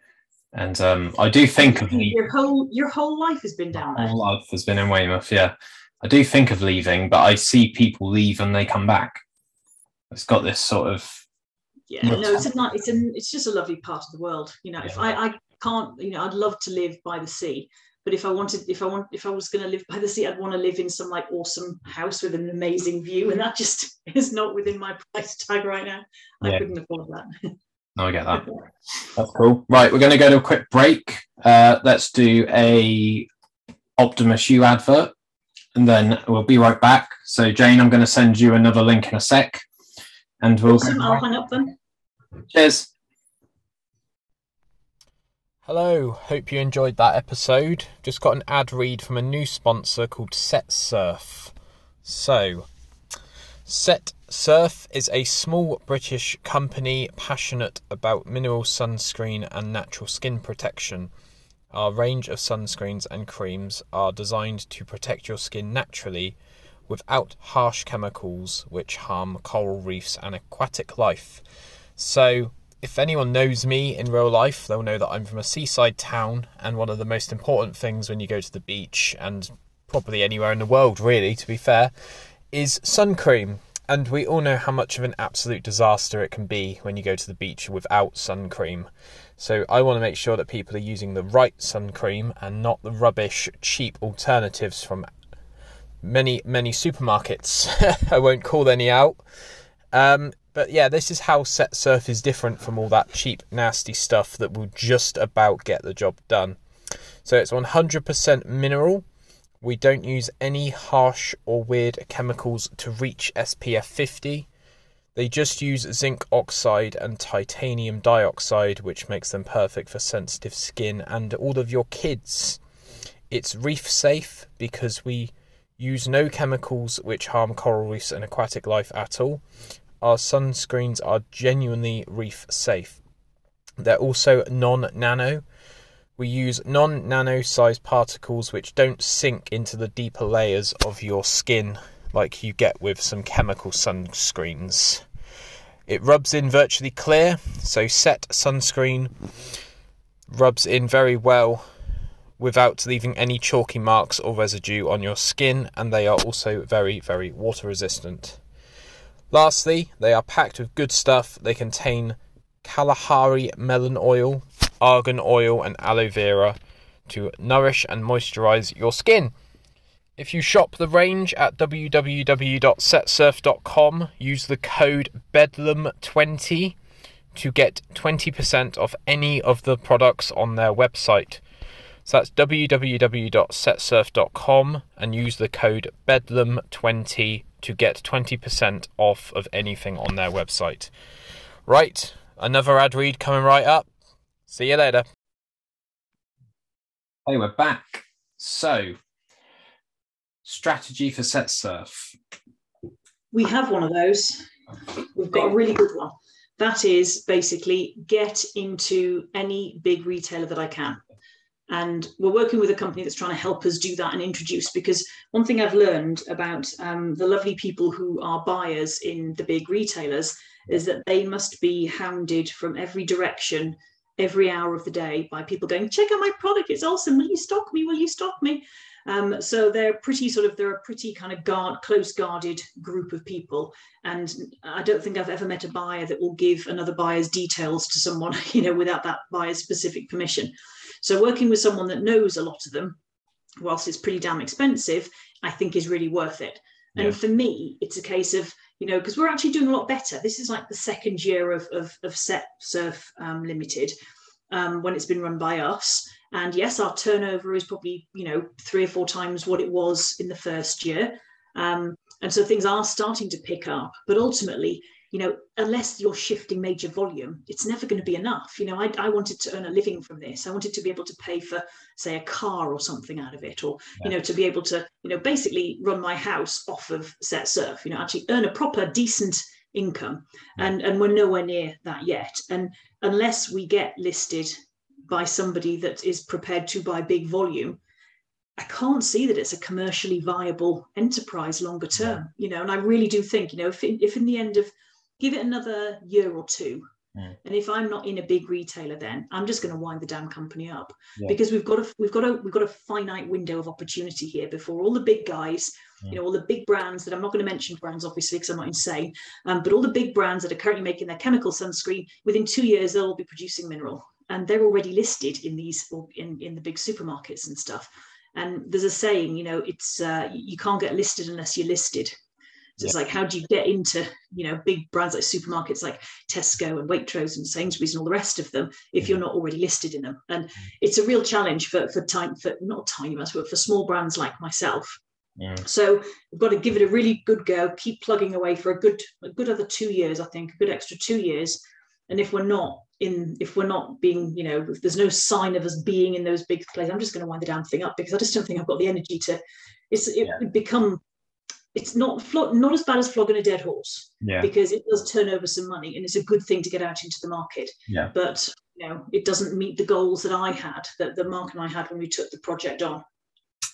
and um, I do think of leaving. your whole your whole life has been down My there. whole life has been in Weymouth. Yeah, I do think of leaving, but I see people leave and they come back. It's got this sort of Yeah, Yeah. no, it's a it's a it's just a lovely part of the world. You know, if I I can't, you know, I'd love to live by the sea, but if I wanted, if I want, if I was going to live by the sea, I'd want to live in some like awesome house with an amazing view, and that just *laughs* is not within my price tag right now. I Yeah. couldn't afford that. No, I get that. *laughs* That's cool. Right, we're going to go to a quick break. Uh, let's do a Optimus U advert, and then we'll be right back. So, Jane, I'm going to send you another link in a sec, and we'll. Awesome. I'll hang up then. Cheers. Hello, hope you enjoyed that episode. Just got an ad read from a new sponsor called Set Surf. So, Set Surf is a small British company passionate about mineral sunscreen and natural skin protection. Our range of sunscreens and creams are designed to protect your skin naturally without harsh chemicals which harm coral reefs and aquatic life. So, if anyone knows me in real life, they'll know that I'm from a seaside town, and one of the most important things when you go to the beach, and probably anywhere in the world, really, to be fair, is sun cream. And we all know how much of an absolute disaster it can be when you go to the beach without sun cream. So I want to make sure that people are using the right sun cream and not the rubbish, cheap alternatives from many, many supermarkets. *laughs* I won't call any out. Um, but yeah, this is how Set Surf is different from all that cheap, nasty stuff that will just about get the job done. So it's 100% mineral. We don't use any harsh or weird chemicals to reach SPF 50. They just use zinc oxide and titanium dioxide, which makes them perfect for sensitive skin and all of your kids. It's reef safe because we use no chemicals which harm coral reefs and aquatic life at all our sunscreens are genuinely reef safe. They're also non nano. We use non nano sized particles which don't sink into the deeper layers of your skin like you get with some chemical sunscreens. It rubs in virtually clear, so set sunscreen rubs in very well without leaving any chalky marks or residue on your skin, and they are also very, very water resistant. Lastly, they are packed with good stuff. They contain Kalahari melon oil, argan oil, and aloe vera to nourish and moisturize your skin. If you shop the range at www.setsurf.com, use the code BEDLAM20 to get 20% off any of the products on their website. So that's www.setsurf.com and use the code BEDLAM20 to get 20% off of anything on their website. Right, another ad read coming right up. See you later. Hey, we're back. So, strategy for set surf. We have one of those. We've got a really good one. That is basically get into any big retailer that I can. And we're working with a company that's trying to help us do that and introduce. Because one thing I've learned about um, the lovely people who are buyers in the big retailers is that they must be hounded from every direction every hour of the day by people going, check out my product, it's awesome. Will you stock me? Will you stock me? Um, so they're pretty sort of they're a pretty kind of guard close guarded group of people and i don't think i've ever met a buyer that will give another buyer's details to someone *laughs* you know without that buyer's specific permission so working with someone that knows a lot of them, whilst it's pretty damn expensive, I think is really worth it. And yeah. for me, it's a case of, you know, because we're actually doing a lot better. This is like the second year of, of, of Set Surf um, Limited um, when it's been run by us. And yes, our turnover is probably, you know, three or four times what it was in the first year. Um, and so things are starting to pick up. But ultimately, you know, unless you're shifting major volume, it's never going to be enough. You know, I, I, wanted to earn a living from this. I wanted to be able to pay for, say, a car or something out of it, or, yeah. you know, to be able to, you know, basically run my house off of Set Surf, you know, actually earn a proper, decent income. And, and we're nowhere near that yet. And unless we get listed by somebody that is prepared to buy big volume, I can't see that it's a commercially viable enterprise longer term, you know, and I really do think, you know, if in, if in the end of give it another year or two. Mm. And if I'm not in a big retailer, then I'm just going to wind the damn company up yeah. because we've got a we've got a we've got a finite window of opportunity here before all the big guys, mm. you know, all the big brands that I'm not going to mention brands obviously because I'm not insane, um, but all the big brands that are currently making their chemical sunscreen within two years they'll all be producing mineral and they're already listed in these in in the big supermarkets and stuff. And there's a saying, you know, it's uh, you can't get listed unless you're listed. So yeah. it's like, how do you get into, you know, big brands like supermarkets like Tesco and Waitrose and Sainsbury's and all the rest of them if you're not already listed in them? And it's a real challenge for for time for not tiny brands, but for small brands like myself Mm. So we've got to give it a really good go, keep plugging away for a good a good other two years, I think, a good extra two years. And if we're not in, if we're not being, you know, if there's no sign of us being in those big places, I'm just going to wind the damn thing up because I just don't think I've got the energy to. It's it Yeah. become. It's not flog, not as bad as flogging a dead horse Yeah. because it does turn over some money and it's a good thing to get out into the market. Yeah. But you know, it doesn't meet the goals that I had, that the Mark and I had when we took the project on.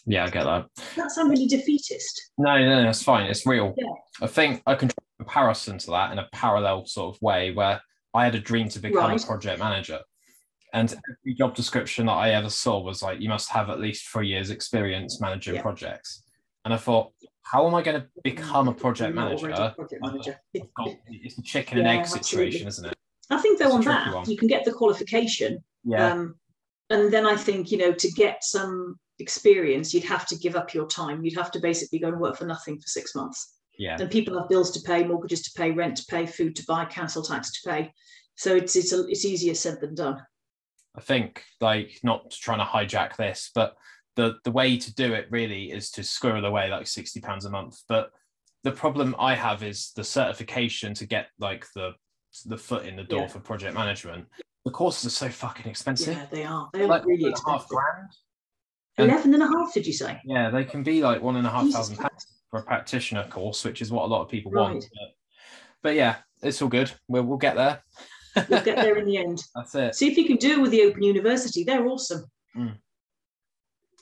Yeah, I get that. That sounds really defeatist. No, no, no, it's fine. It's real. Yeah. I think I can draw a comparison to that in a parallel sort of way where I had a dream to become Right. a project manager. And every job description that I ever saw was like, you must have at least three years experience managing Yeah. projects. And I thought, how am I going to become a project manager? project manager. It's a chicken and egg situation, absolutely. isn't it? I think though on that one. you can get the qualification, Yeah. um, and then I think you know to get some experience, you'd have to give up your time. You'd have to basically go and work for nothing for six months. yeah. And people have bills to pay, mortgages to pay, rent to pay, food to buy, council tax to pay. So it's it's a, it's easier said than done. I think like not trying to hijack this, but the the way to do it really is to squirrel away like sixty pounds a month. But the problem I have is the certification to get like the the foot in the door Yeah. for project management. The courses are so fucking expensive. Yeah, they are. They are like really a half expensive. grand. And- Eleven and a half, did you say? Yeah, they can be like one and a half Jesus thousand pounds for a practitioner course, which is what a lot of people Right. want. But, but yeah, it's all good. We'll we'll get there. You'll get there in the *laughs* end. That's it. See if you can do it with the Open University. They're awesome. Mm.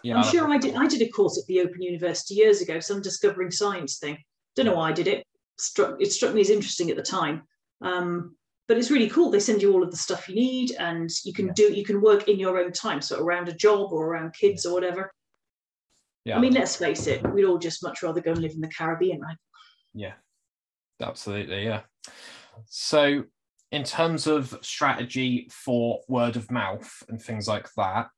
Yeah, I'm sure I did. I did a course at the Open University years ago, some discovering science thing. Don't know why I did it. Struck it struck me as interesting at the time. Um, but it's really cool. They send you all of the stuff you need, and you can Yeah. do. You can work in your own time, so around a job or around kids or whatever. yeah. I mean, let's face it. We'd all just much rather go and live in the Caribbean, right? Yeah, absolutely. Yeah. So, in terms of strategy for word of mouth and things like that,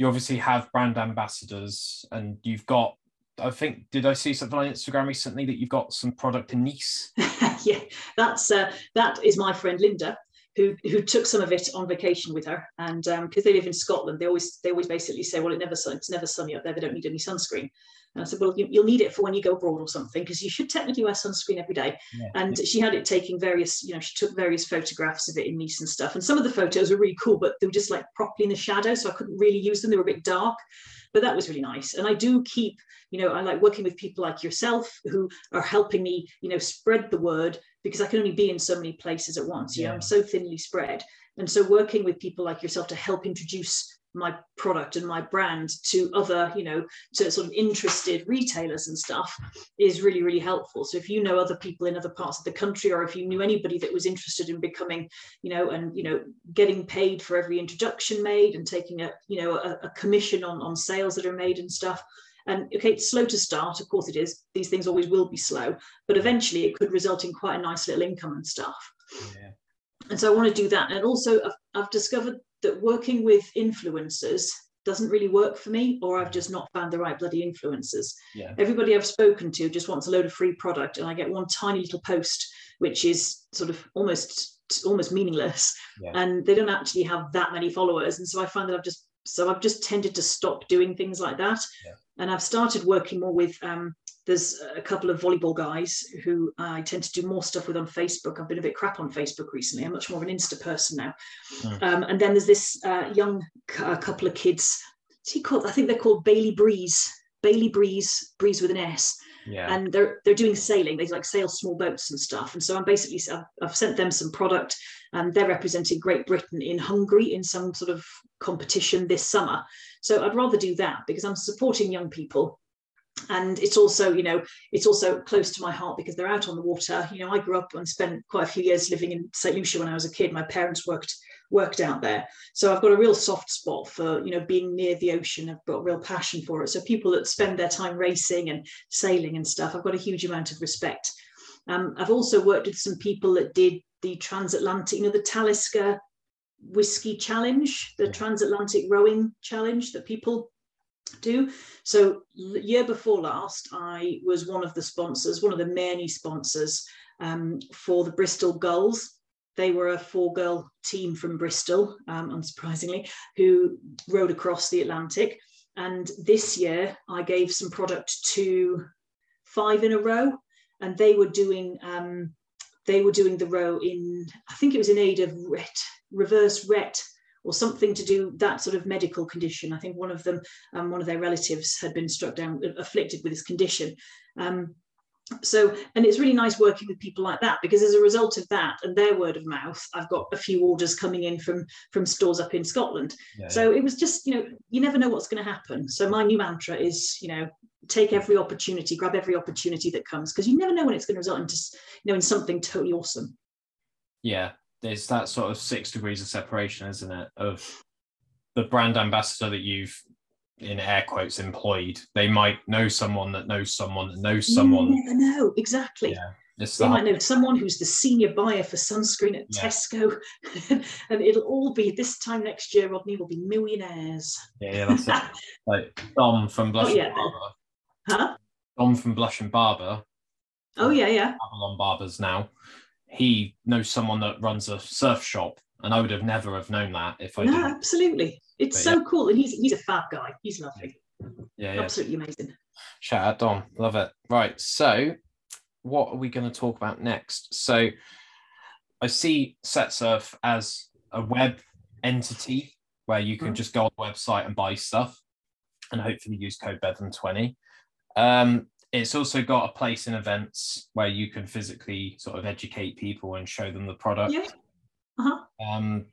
you obviously have brand ambassadors and you've got, I think, did I see something on Instagram recently that you've got some product in Nice? *laughs* yeah, that's uh, that is my friend Linda, who who took some of it on vacation with her, and because they live in Scotland, they always they always basically say, well, it never sun- it's never sunny up there. They don't need any sunscreen. And I said, well, you, you'll need it for when you go abroad or something, because you should technically wear sunscreen every day. Yeah. And she had it taking various, you know, she took various photographs of it in Nice and stuff. And some of the photos were really cool, but they were just like properly in the shadow, so I couldn't really use them. They were a bit dark, but that was really nice. And I do keep, you know, I like working with people like yourself who are helping me, you know, spread the word because I can only be in so many places at once. You know, I'm so thinly spread. And so working with people like yourself to help introduce my product and my brand to other, you know, to sort of interested retailers and stuff is really, really helpful. So if you know other people in other parts of the country, or if you knew anybody that was interested in becoming, you know, and you know, getting paid for every introduction made and taking a, you know, a, a commission on on sales that are made and stuff. And okay, it's slow to start, of course it is. These things always will be slow, but eventually it could result in quite a nice little income and stuff Yeah. and so I want to do that. And also, I've, I've discovered that working with influencers doesn't really work for me, or I've just not found the right bloody influencers. Yeah. Everybody I've spoken to just wants a load of free product, and I get one tiny little post which is sort of almost almost meaningless, Yeah. and they don't actually have that many followers. And so I find that I've just so I've just tended to stop doing things like that. Yeah. And I've started working more with um, there's a couple of volleyball guys who I tend to do more stuff with on Facebook. I've been a bit crap on Facebook recently. I'm much more of an Insta person now. Mm. Um, and then there's this uh, young uh, couple of kids. What's he called? I think they're called Bailey Breeze. Bailey Breeze, Breeze with an S, Yeah. and they're they're doing sailing. They like sail small boats and stuff. And so I'm basically I've, I've sent them some product, and they're representing Great Britain in Hungary in some sort of competition this summer. So I'd rather do that because I'm supporting young people and it's also you know it's also close to my heart because they're out on the water. You know i grew up and spent quite a few years living in st lucia when i was a kid. My parents worked worked out there. So i've got a real soft spot for you know being near the ocean. I've got a real passion for it. So people that spend their time racing and sailing and stuff i've got a huge amount of respect. Um, i've also worked with some people that did the transatlantic you know the talisker whiskey challenge the transatlantic rowing challenge that people do. So year before last, I was one of the sponsors, one of the many sponsors um, for the Bristol Gulls. They were a four-girl team from Bristol, um, unsurprisingly, who rowed across the Atlantic. And this year, I gave some product to five in a row, and they were doing um, they were doing the row in I think it was in aid of Rett, reverse Rett or something to do that sort of medical condition. I think one of them, um, one of their relatives, had been struck down, afflicted with this condition. Um, so, and it's really nice working with people like that because as a result of that and their word of mouth, I've got a few orders coming in from from stores up in Scotland. Yeah, so yeah. it was just, you know, you never know what's going to happen. So my new mantra is, you know, take every opportunity, grab every opportunity that comes because you never know when it's going to result into, you know, in something totally awesome. Yeah, there's that sort of six degrees of separation, isn't it? Of the brand ambassador that you've in air quotes employed. They might know someone that knows someone that knows someone. You never know exactly. Yeah. It's they might know someone who's the senior buyer for sunscreen at yeah. Tesco, *laughs* and it'll all be this time next year. Rodney will be millionaires. Yeah, yeah that's it. *laughs* like Dom from oh, Blush oh, yeah. Barber. Huh? Dom from Blush and Barber. Oh yeah, yeah. Avalon Barbers now he knows someone that runs a surf shop, and I would have never have known that if I. No, didn't. absolutely. It's but, so yeah. cool, and he's he's a fab guy. He's lovely. Yeah, yeah. absolutely amazing. Shout out Dom, love it. Right, so what are we going to talk about next? So I see SetSurf as a web entity where you can mm. just go on the website and buy stuff, and hopefully use code Bedlam20. Um, it's also got a place in events where you can physically sort of educate people and show them the product. Yeah. Uh-huh. Um,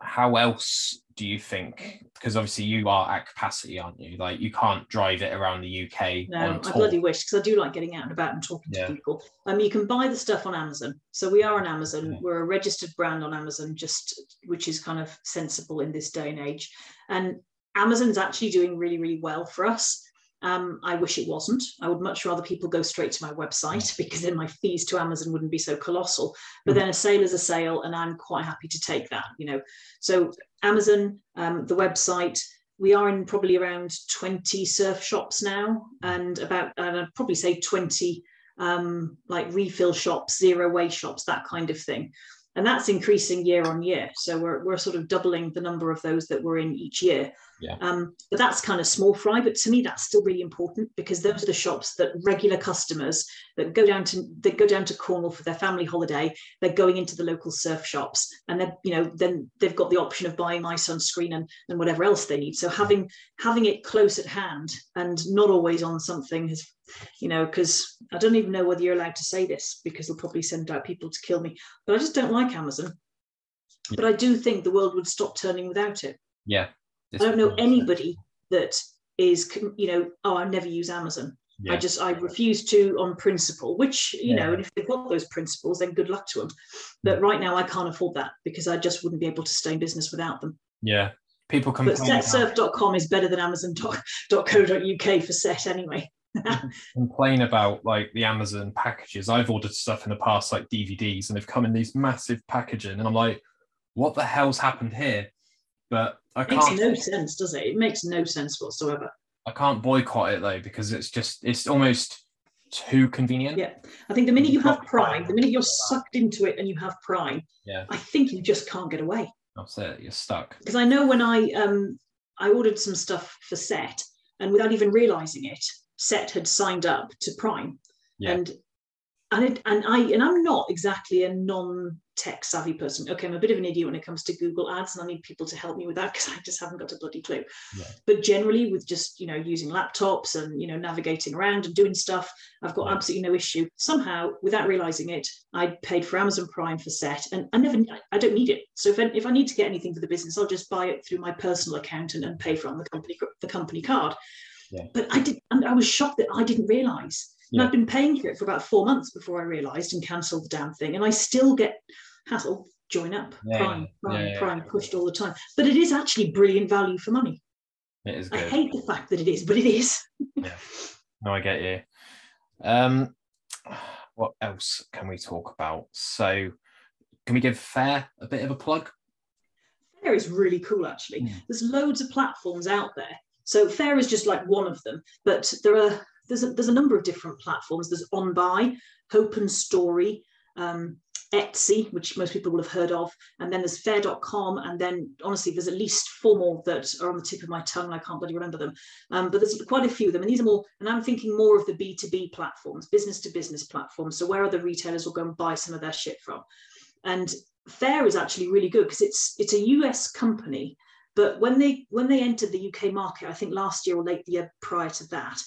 how else do you think? Because obviously you are at capacity, aren't you? Like you can't drive it around the UK. No, I bloody wish because I do like getting out and about and talking yeah. to people. Um, you can buy the stuff on Amazon. So we are on Amazon. Yeah. We're a registered brand on Amazon, just which is kind of sensible in this day and age. And Amazon's actually doing really, really well for us. Um, I wish it wasn't. I would much rather people go straight to my website because then my fees to Amazon wouldn't be so colossal. But mm. then a sale is a sale, and I'm quite happy to take that. You know, so Amazon, um, the website. We are in probably around 20 surf shops now, and about and I'd probably say 20 um, like refill shops, zero waste shops, that kind of thing and that's increasing year on year. So we're, we're sort of doubling the number of those that we're in each year. Yeah. Um, but that's kind of small fry. But to me, that's still really important because those are the shops that regular customers that go down to they go down to Cornwall for their family holiday. They're going into the local surf shops, and then you know then they've got the option of buying my sunscreen and and whatever else they need. So having having it close at hand and not always on something has you know, because I don't even know whether you're allowed to say this because they'll probably send out people to kill me. But I just don't like Amazon. Yeah. But I do think the world would stop turning without it. Yeah. I don't know anybody that is, you know, oh, I never use Amazon. Yeah. I just I refuse to on principle, which you yeah. know, and if they've got those principles, then good luck to them. Hmm. But right now, I can't afford that because I just wouldn't be able to stay in business without them. Yeah, people complain. But setsurf.com is better than Amazon.co.uk for set anyway. complain about like the Amazon packages. I've ordered stuff in the past, like DVDs, and they've come in these massive packaging, and I'm like, what the hell's happened here? But I it can't. Makes no sense, does it? It makes no sense whatsoever. I can't boycott it though because it's just it's almost too convenient. Yeah, I think the minute you have Prime, the minute you're sucked into it and you have Prime, yeah, I think you just can't get away. That's it. You're stuck. Because I know when I um I ordered some stuff for set, and without even realizing it, Set had signed up to Prime, yeah. and and it, and I and I'm not exactly a non tech savvy person. Okay, I'm a bit of an idiot when it comes to Google Ads, and I need people to help me with that *laughs* because I just haven't got a bloody clue. Yeah. But generally, with just you know using laptops and you know navigating around and doing stuff, I've got yeah. absolutely no issue. Somehow, without realizing it, I paid for Amazon Prime for Set, and I never, I don't need it. So if I, if I need to get anything for the business, I'll just buy it through my personal account and, and pay for it on the company the company card. Yeah. But I did, and I was shocked that I didn't realize. And yeah. I've been paying for it for about four months before I realized and cancelled the damn thing. And I still get hassle, join up, yeah, prime, prime, yeah, prime, pushed all the time. But it is actually brilliant value for money. It is. Good. I hate the fact that it is, but it is. yeah. No, I get you. Um, what else can we talk about? So, can we give Faire a bit of a plug? Faire is really cool, actually. Mm. There's loads of platforms out there. So Faire is just like one of them, but there are there's a, there's a number of different platforms. There's OnBuy, Hope and Story, um, Etsy, which most people will have heard of, and then there's faire.com, and then honestly, there's at least four more that are on the tip of my tongue. I can't bloody remember them, um, but there's quite a few of them, and these are more. And I'm thinking more of the B2B platforms, business to business platforms. So where other retailers will go and buy some of their shit from, and Faire is actually really good because it's it's a US company, but when they when they entered the UK market, I think last year or late the year prior to that,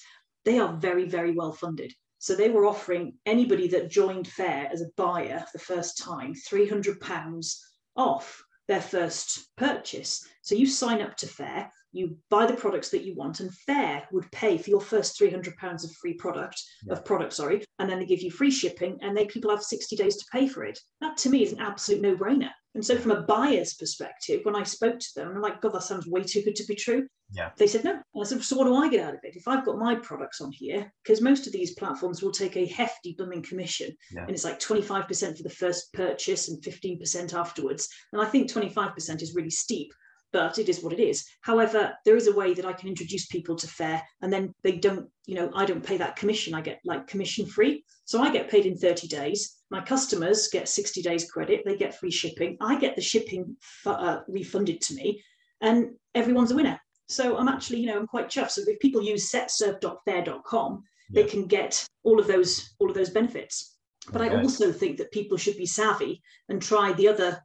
they are very very well funded. So they were offering anybody that joined Faire as a buyer the first time £300 off their first purchase. So you sign up to Faire, you buy the products that you want, and Faire would pay for your first £300 of free product, yeah. of product, sorry, and then they give you free shipping and they people have 60 days to pay for it. That to me is an absolute no-brainer. And so, from a buyer's perspective, when I spoke to them, I'm like, God, that sounds way too good to be true. Yeah. They said, no. I said, so what do I get out of it? If I've got my products on here, because most of these platforms will take a hefty blooming commission, yeah. and it's like 25% for the first purchase and 15% afterwards. And I think 25% is really steep but it is what it is. However, there is a way that I can introduce people to Faire and then they don't, you know, I don't pay that commission. I get like commission free. So I get paid in 30 days. My customers get 60 days credit. They get free shipping. I get the shipping uh, refunded to me and everyone's a winner. So I'm actually, you know, I'm quite chuffed. So if people use setsurf.faire.com, yeah. they can get all of those, all of those benefits. But okay. I also think that people should be savvy and try the other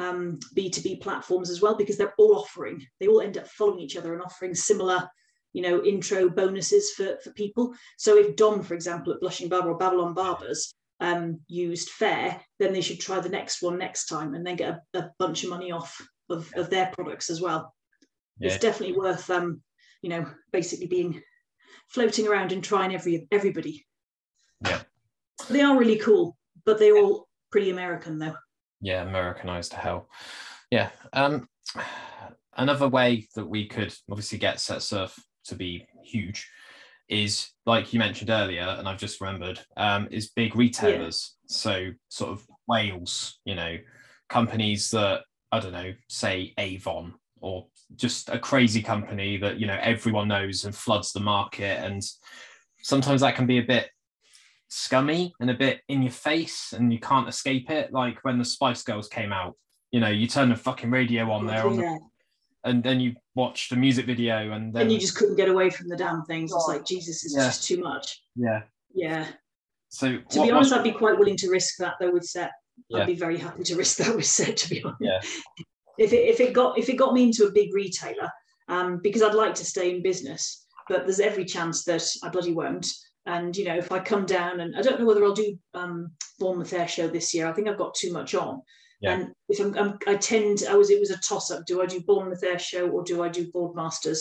um, B2B platforms as well, because they're all offering, they all end up following each other and offering similar, you know, intro bonuses for, for people. So if Dom, for example, at Blushing Barber or Babylon Barbers um, used Faire, then they should try the next one next time and then get a, a bunch of money off of, of their products as well. Yeah. It's definitely worth, um, you know, basically being floating around and trying every everybody. Yeah. They are really cool, but they're all pretty American though yeah americanized to hell. Yeah um another way that we could obviously get set surf to be huge is like you mentioned earlier and i've just remembered um is big retailers. Yeah. so sort of wales you know companies that i don't know say avon or just a crazy company that you know everyone knows and floods the market. And sometimes that can be a bit scummy and a bit in your face and you can't escape it. Like when the Spice Girls came out, you know, you turn the fucking radio on there on the, and then you watch the music video and then and you just couldn't get away from the damn things. It's like Jesus is yeah. just too much. Yeah. Yeah. So to what, be honest, I'd be quite willing to risk that though with set. I'd be very happy to risk that with set to be honest. Yeah. if it if it got if it got me into a big retailer, um, because I'd like to stay in business, but there's every chance that I bloody won't. And you know, if I come down and I don't know whether I'll do um, Bournemouth Air Show this year. I think I've got too much on. Yeah. And if I'm, I'm, i tend, I was, it was a toss up. Do I do Bournemouth Air Show or do I do Boardmasters?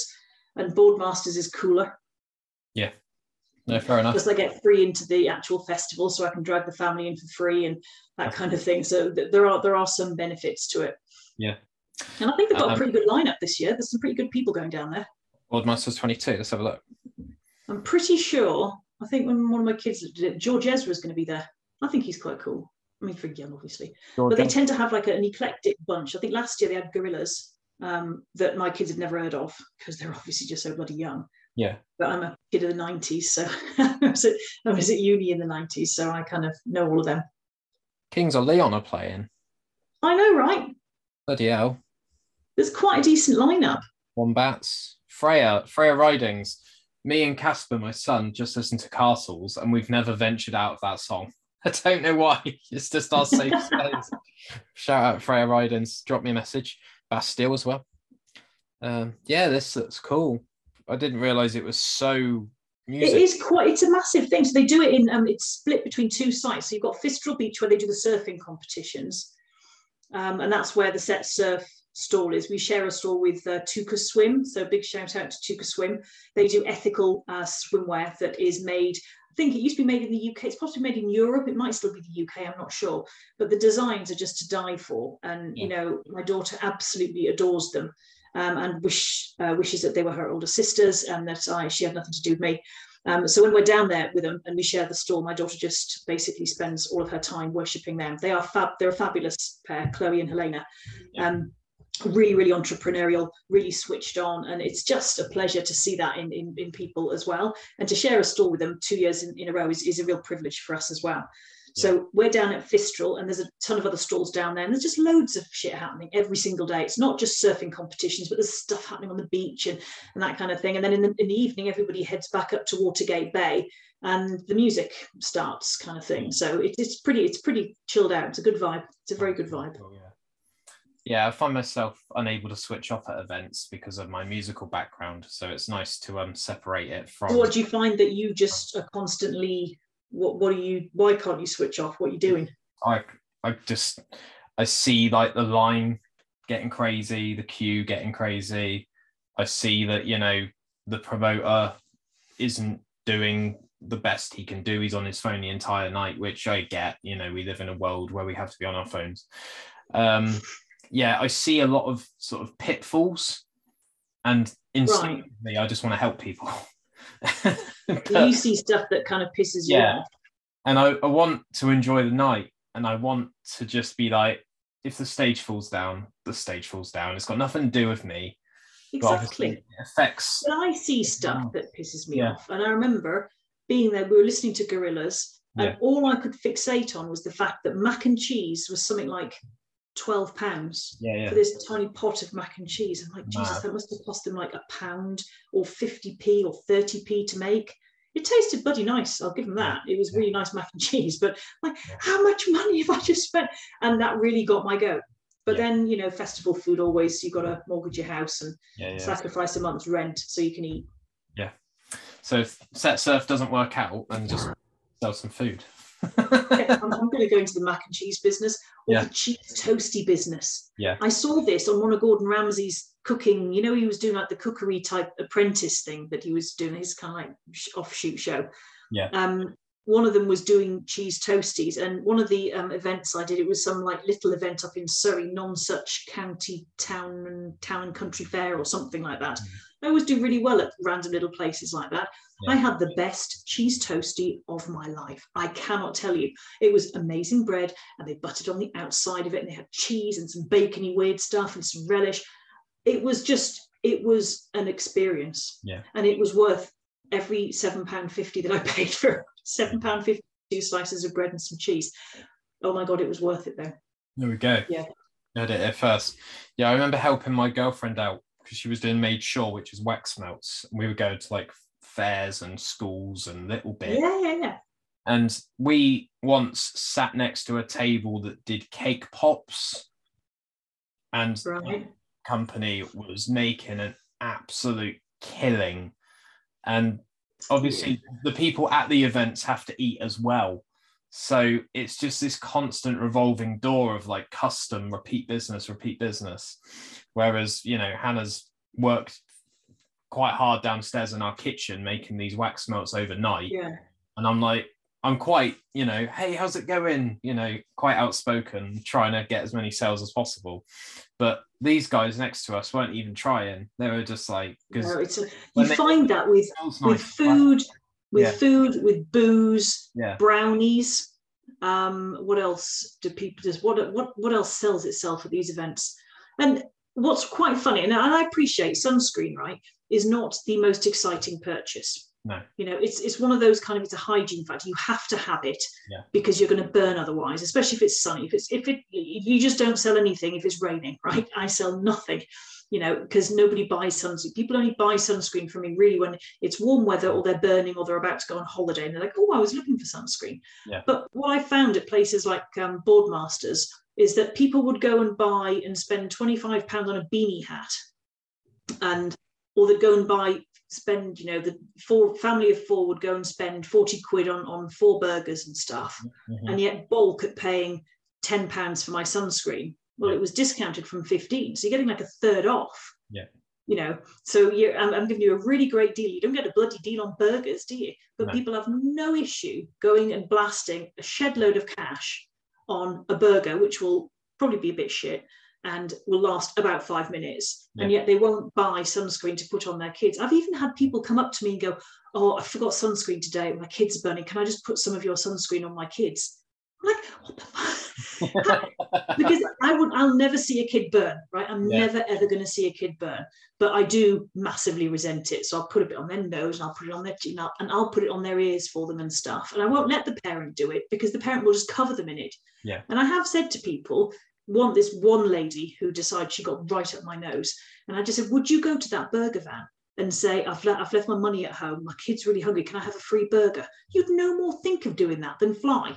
And Boardmasters is cooler. Yeah. No, fair enough. Because I get free into the actual festival, so I can drag the family in for free and that kind of thing. So th- there are there are some benefits to it. Yeah. And I think they've got um, a pretty good lineup this year. There's some pretty good people going down there. Boardmasters 22. Let's have a look. I'm pretty sure I think when one of my kids did it, George Ezra is going to be there. I think he's quite cool. I mean, for young, obviously, George but they tend to have like an eclectic bunch. I think last year they had Gorillaz um, that my kids had never heard of because they're obviously just so bloody young. Yeah. But I'm a kid of the 90s, so *laughs* I, was at, I was at uni in the 90s, so I kind of know all of them. Kings of Leon are playing. I know, right? Bloody hell. There's quite a decent lineup. Wombats, Freya, Freya Ridings me and Casper, my son, just listen to Castles, and we've never ventured out of that song. *laughs* I don't know why. It's just our safe *laughs* space. Shout out Freya Ridings. Drop me a message. Bastille as well. Um, yeah, this looks cool. I didn't realize it was so music. It is quite. It's a massive thing. So they do it in. Um, it's split between two sites. So you've got Fistral Beach where they do the surfing competitions, um, and that's where the set surf stall is. We share a stall with uh, Tuka Swim, so big shout out to Tuka Swim. They do ethical uh, swimwear that is made. I think it used to be made in the UK. It's possibly made in Europe. It might still be the UK. I'm not sure, but the designs are just to die for. And you know, my daughter absolutely adores them, um, and wish uh, wishes that they were her older sisters and that I she had nothing to do with me. Um, so when we're down there with them and we share the stall, my daughter just basically spends all of her time worshipping them. They are fab. They're a fabulous pair, Chloe and Helena. Um, really really entrepreneurial really switched on and it's just a pleasure to see that in, in, in people as well and to share a store with them two years in, in a row is, is a real privilege for us as well So we're down at Fistral, and there's a ton of other stalls down there, and there's just loads of shit happening every single day. It's not just surfing competitions, but there's stuff happening on the beach and, and that kind of thing. And then in the, in the evening, everybody heads back up to Watergate Bay, and the music starts, kind of thing. Mm. So it, it's pretty it's pretty chilled out. It's a good vibe. It's a very good vibe. Oh, yeah. Yeah, I find myself unable to switch off at events because of my musical background. So it's nice to um separate it from. What do you find that you just are constantly? What What are you? Why can't you switch off? What are you doing? I I just I see like the line getting crazy, the queue getting crazy. I see that you know the promoter isn't doing the best he can do. He's on his phone the entire night, which I get. You know, we live in a world where we have to be on our phones. Um, yeah, I see a lot of sort of pitfalls, and instinctively, I just want to help people. *laughs* But you see stuff that kind of pisses you Yeah. off. and I, I want to enjoy the night, and I want to just be like, if the stage falls down, the stage falls down. It's got nothing to do with me. Exactly. it affects. But I see stuff that pisses me Yeah. off, and I remember being there. We were listening to Gorillaz, and Yeah. all I could fixate on was the fact that mac and cheese was something like twelve pounds. Yeah, yeah. for this tiny pot of mac and cheese. I'm like, Jesus, that must have cost them like a pound or 50p or 30p to make. It tasted bloody nice. I'll give them that. It was really nice mac and *laughs* cheese, but like, how much money have I just spent? And that really got my goat. But Yeah. then, you know, festival food always, you've got to mortgage your house and Yeah, yeah. sacrifice a month's rent so you can eat. Yeah. So if set surf doesn't work out, then just sell some food. *laughs* I'm, I'm going to go into the mac and cheese business or Yeah. the cheese toasty business. Yeah. I saw this on one of Gordon Ramsay's cooking. You know, he was doing like the cookery type apprentice thing that he was doing his kind of like sh- offshoot show. Yeah. Um, one of them was doing cheese toasties, and one of the um, events I did, it was some like little event up in Surrey, Nonsuch county town and town and country fair or something like that. I always do really well at random little places like that. Yeah. I had the best cheese toasty of my life. I cannot tell you. It was amazing bread, and they buttered on the outside of it, and they had cheese and some bacony weird stuff and some relish. It was just, it was an experience. Yeah. And it was worth every seven pound fifty that I *laughs* paid for seven pound fifty two slices of bread and some cheese. Oh my god, it was worth it though. There we go. Yeah. I did it at first. Yeah, I remember helping my girlfriend out because she was doing made sure, which is wax melts. And we would go to like fairs and schools and little bit. Yeah, yeah, yeah. And we once sat next to a table that did cake pops, and the Right. company was making an absolute killing. And obviously, the people at the events have to eat as well. So it's just this constant revolving door of like custom, repeat business, repeat business. Whereas, you know, Hannah's worked quite hard downstairs in our kitchen making these wax melts overnight Yeah. and I'm like, I'm quite, you know, hey, how's it going? You know, quite outspoken, trying to get as many sales as possible. But these guys next to us weren't even trying. They were just like, because No, it's a, you they- find that with with food, with Yeah. food, with booze, Yeah. brownies. Um, what else do people just what what what else sells itself at these events? And what's quite funny, and I appreciate sunscreen, right, is not the most exciting purchase. No. You know, it's it's one of those kind of it's a hygiene factor. You have to have it Yeah. because you're going to burn otherwise, especially if it's sunny. If it's if it you just don't sell anything if it's raining, *laughs* right? I sell nothing you know, because nobody buys sunscreen. People only buy sunscreen from me really when it's warm weather or they're burning or they're about to go on holiday and they're like, oh, I was looking for sunscreen. Yeah. But what I found at places like um, Boardmasters is that people would go and buy and spend £25 on a beanie hat and or they'd go and buy spend you know the four family of four would go and spend 40 quid on on four burgers and stuff Mhm. and yet bulk at paying 10 pounds for my sunscreen well Yeah. it was discounted from 15 so you're getting like a third off Yeah. you know so you're I'm, I'm giving you a really great deal you don't get a bloody deal on burgers do you but No. people have no issue going and blasting a shed load of cash on a burger which will probably be a bit shit and will last about five minutes. And yet they won't buy sunscreen to put on their kids. I've even had people come up to me and go oh i forgot sunscreen today. My kids are burning. Can i just put some of your sunscreen on my kids I'm like, what the fuck? *laughs* because I would, I'll never see a kid burn, right? I'm Yeah. never ever going to see a kid burn, but I do massively resent it. So I'll put a bit on their nose and I'll put it on their chin up and I'll put it on their ears for them and stuff. And I won't let the parent do it because the parent will just cover them in it. Yeah. And I have said to people, one this one lady who decided she got right up my nose, and I just said, would you go to that burger van? And say, I've, le- I've left my money at home. My kid's really hungry. Can I have a free burger? You'd no more think of doing that than fly.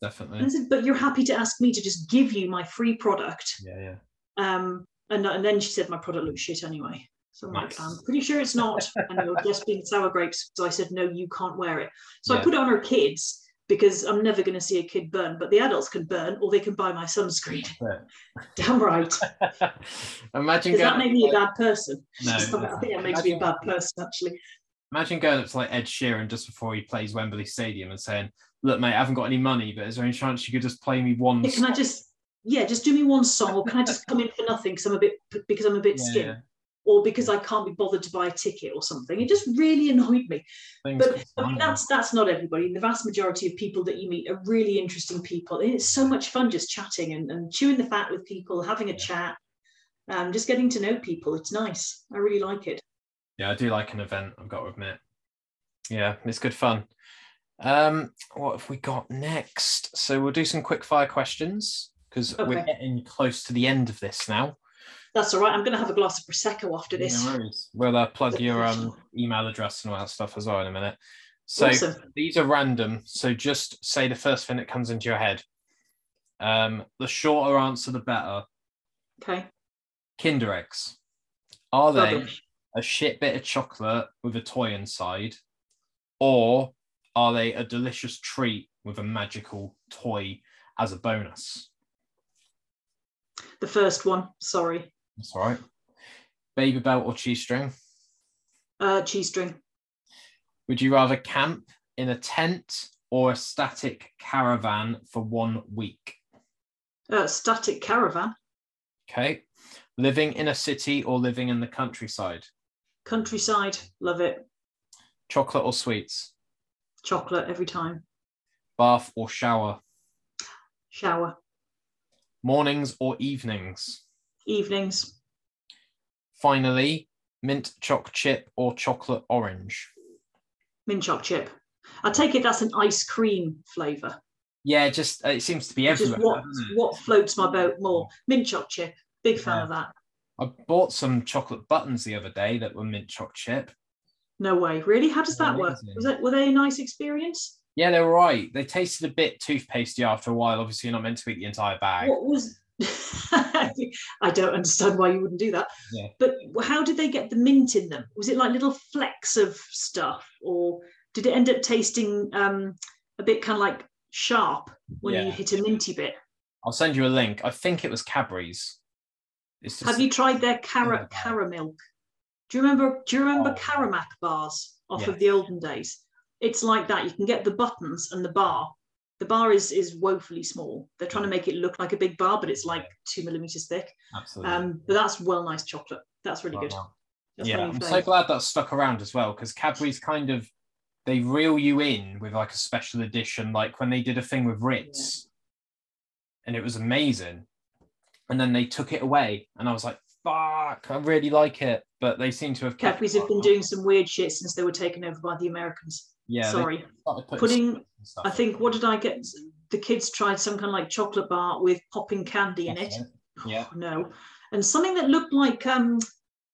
And Definitely. said, but you're happy to ask me to just give you my free product. Yeah, yeah. Um, and, and then she said my product looks shit anyway. So I'm Nice. like, I'm pretty sure it's not. And you're just being sour grapes. So I said, no, you can't wear it. So Yeah. I put it on her kids because I'm never going to see a kid burn, but the adults can burn or they can buy my sunscreen. *laughs* Damn right. *laughs* Imagine Does that make me a bad person? No, I think that makes me a bad person, actually. Imagine going up to like Ed Sheeran just before he plays Wembley Stadium and saying, "Look, mate, I haven't got any money, but is there any chance you could just play me one?" Yeah, can I just, yeah, just do me one song, or can I just come in for nothing because I'm a bit because I'm a bit Yeah, skin, yeah. or because I can't be bothered to buy a ticket or something? It just really annoyed me. Things But I mean, that's that's not everybody. The vast majority of people that you meet are really interesting people. And it's so much fun just chatting and, and chewing the fat with people, having a chat, um, just getting to know people. It's nice. I really like it. Yeah, I do like an event. I've got to admit. Yeah, it's good fun. Um, what have we got next? So we'll do some quick fire questions because we're getting close to the end of this now. That's all right. I'm going to have a glass of prosecco after this. No worries. We'll uh, plug your um, email address and all that stuff as well in a minute. So Awesome. these are random. So just say the first thing that comes into your head. Um, the shorter answer, the better. Okay. Kinder eggs. Are they Rubbish. a shit bit of chocolate with a toy inside, or are they a delicious treat with a magical toy as a bonus? The first one. Sorry. That's all right. Babybel or cheese string? Uh, cheese string. Would you rather camp in a tent or a static caravan for one week? Uh, static caravan. Okay. Living in a city or living in the countryside? Countryside. Love it. Chocolate or sweets? Chocolate every time. Bath or shower? Shower. Mornings or evenings? Evenings. Finally, mint choc chip or chocolate orange? Mint choc chip. I take it that's an ice cream flavour. Yeah, just uh, it seems to be everywhere. what what floats my boat more. Mint choc chip. Big fan Yeah. of that. I bought some chocolate buttons the other day that were mint choc chip. No way. Really? How does that work? Was it were they a nice experience? Yeah, they were right. They tasted a bit toothpastey after a while. Obviously, you're not meant to eat the entire bag. What was *laughs* I don't understand why you wouldn't do that. Yeah. But how did they get the mint in them? Was it like little flecks of stuff, or did it end up tasting um, a bit kind of like sharp when you hit a minty bit? I'll send you a link. I think it was Cadbury's. Have you tried their cara Yeah. Do you remember? Do you remember Oh. Caramac bars off Yeah. of the olden days? It's like that. You can get the buttons and the bar. The bar is is woefully small. They're trying to make it look like a big bar, but it's like two millimeters thick. absolutely. Um, but that's well nice chocolate. That's really Right good. That's yeah, I'm so glad that's stuck around as well because Cadbury's kind of they reel you in with like a special edition, like when they did a thing with Ritz, and it was amazing. And then they took it away, and I was like, "Fuck, I really like it." But they seem to have kept. Cadbury's have been doing some weird shit since they were taken over by the Americans. Yeah, Sorry. putting Putting, stuff and stuff. I think, what did I get? The kids tried some kind of like chocolate bar with popping candy in it. That's Yeah. Oh, no. And something that looked like um,